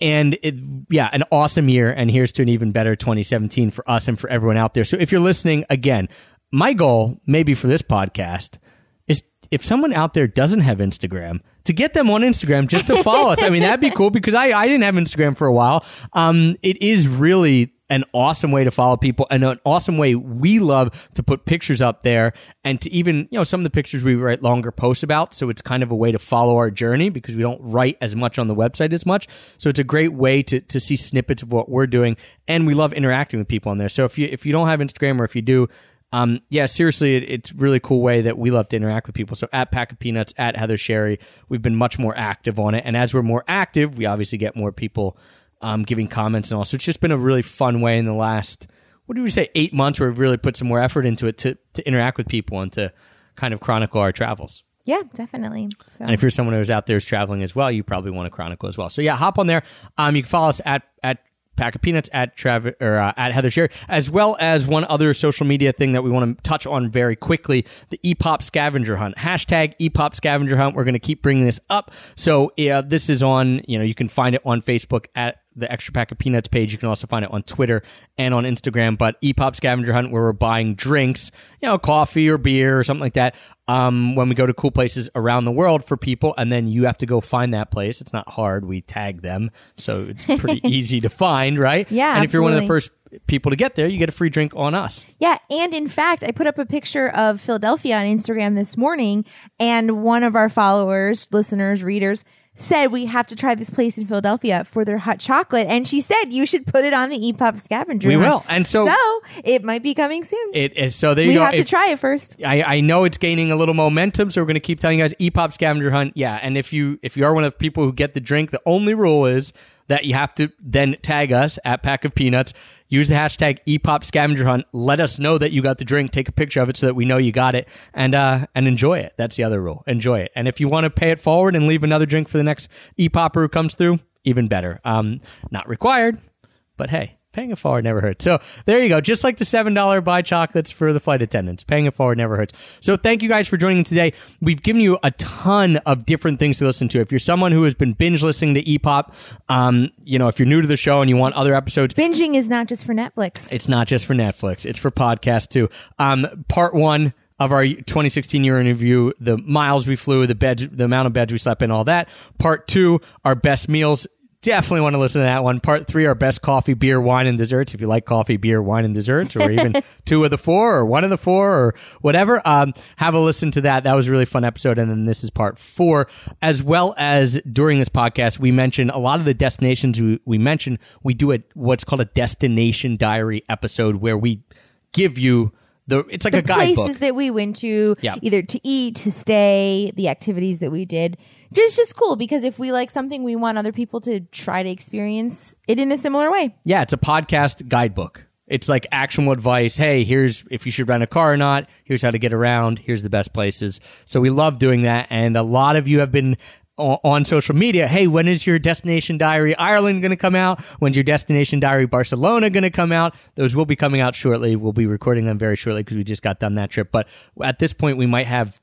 and it, yeah, an awesome year. And here's to an even better 2017 for us and for everyone out there. So if you're listening again, my goal, maybe for this podcast, is if someone out there doesn't have Instagram, to get them on Instagram just to follow us. I mean, that'd be cool because I, I didn't have Instagram for a while. Um, it is really an awesome way to follow people and an awesome way we love to put pictures up there and to even, you know, some of the pictures we write longer posts about. So it's kind of a way to follow our journey because we don't write as much on the website as much. So it's a great way to, to see snippets of what we're doing. And we love interacting with people on there. So if you, if you don't have Instagram or if you do, um, yeah, seriously, it, it's really cool way that we love to interact with people. So at Pack of Peanuts, at Heather Sherry, we've been much more active on it. And as we're more active, we obviously get more people um, giving comments and all. So it's just been a really fun way in the last, what do we say, eight months where we've really put some more effort into it to, to interact with people and to kind of chronicle our travels. yeah, definitely. So And if you're someone who's out there who's traveling as well, you probably want to chronicle as well. So yeah, hop on there. Um, you can follow us at at Pack of Peanuts at Travis or uh, at Heather Sherry, as well as one other social media thing that we want to touch on very quickly: the EPOP scavenger hunt. Hashtag EPOP scavenger hunt. We're going to keep bringing this up. So yeah, this is on. You know, you can find it on Facebook at the Extra Pack of Peanuts page. You can also find it on Twitter and on Instagram. But EPOP scavenger hunt, where we're buying drinks, you know, coffee or beer or something like that, um, when we go to cool places around the world for people, and then you have to go find that place. It's not hard. We tag them, so it's pretty (laughs) easy to find, right? Yeah, And if you're one of the first people to get there, you get a free drink on us. Yeah, and in fact, I put up a picture of Philadelphia on Instagram this morning, and one of our followers, listeners, readers said we have to try this place in Philadelphia for their hot chocolate, and she said you should put it on the EPOP scavenger. We hunt. will. And so- so it might be coming soon. It is so there you we go. have to try it first. I, I know it's gaining a little momentum, so we're going to keep telling you guys EPOP scavenger hunt. Yeah, and if you if you are one of the people who get the drink, the only rule is that you have to then tag us at Pack of Peanuts. Use the hashtag EPOP scavenger hunt. Let us know that you got the drink. Take a picture of it so that we know you got it, and uh and enjoy it. That's the other rule. Enjoy it. And if you want to pay it forward and leave another drink for the next EPOPper who comes through, even better. Um, not required, but hey, Paying it forward never hurts. So there you go. Just like the $7 buy chocolates for the flight attendants. Paying it forward never hurts. So thank you guys for joining today. We've given you a ton of different things to listen to. If you're someone who has been binge listening to EPOP, um, you know, if you're new to the show and you want other episodes, Binging is not just for Netflix. it's not just for Netflix. It's for podcasts too. Um, part one of our 2016 year in review, the miles we flew, the beds, the amount of beds we slept in, all that. Part two, our best meals. Definitely want to listen to that one. Part three, our best coffee, beer, wine, and desserts. If you like coffee, beer, wine, and desserts, or even (laughs) two of the four, or one of the four, or whatever, um, have a listen to that. That was a really fun episode. And then this is part four, as well as during this podcast, we mentioned a lot of the destinations we, we mentioned. We do a what's called a destination diary episode where we give you the. It's like the a guidebook. places that we went to, Yeah. either to eat, to stay, the activities that we did. Just just cool because if we like something, we want other people to try to experience it in a similar way. Yeah, it's a podcast guidebook. It's like actionable advice. Hey, here's if you should rent a car or not. Here's how to get around. Here's the best places. So we love doing that. And a lot of you have been on social media. Hey, when is your destination diary Ireland going to come out? When's your destination diary Barcelona going to come out? Those will be coming out shortly. We'll be recording them very shortly because we just got done that trip. But at this point, we might have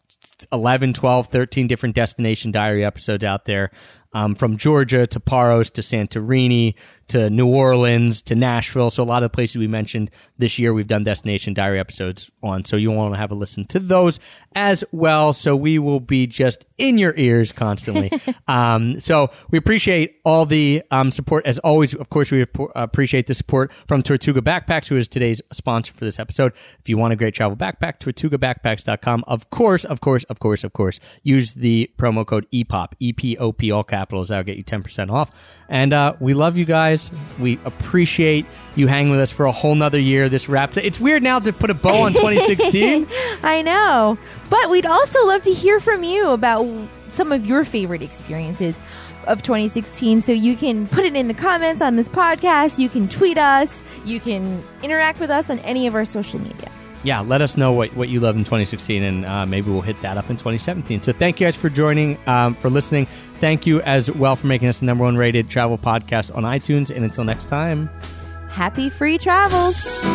11, 12, 13 different destination diary episodes out there. Um, from Georgia to Paros to Santorini to New Orleans to Nashville. So a lot of the places we mentioned this year, we've done destination diary episodes on. So you want to have a listen to those as well. So we will be just in your ears constantly. (laughs) um, so we appreciate all the um, support as always. Of course, we appreciate the support from Tortuga Backpacks, who is today's sponsor for this episode. If you want a great travel backpack, tortugabackpacks.com. Of course, of course, of course, of course, use the promo code E EPOP, E-P-O-P, all capitals. That'll get you 10% off. And uh, we love you guys. We appreciate you hanging with us for a whole nother year. This wraps it. It's weird now to put a bow on 2016. (laughs) I know. But we'd also love to hear from you about some of your favorite experiences of 2016. So you can put it in the comments on this podcast. You can tweet us. You can interact with us on any of our social media. yeah, let us know what, what you love in 2016, and uh, maybe we'll hit that up in 2017. So thank you guys for joining, um, for listening. Thank you as well for making us the number one rated travel podcast on iTunes. And until next time. Happy free travels.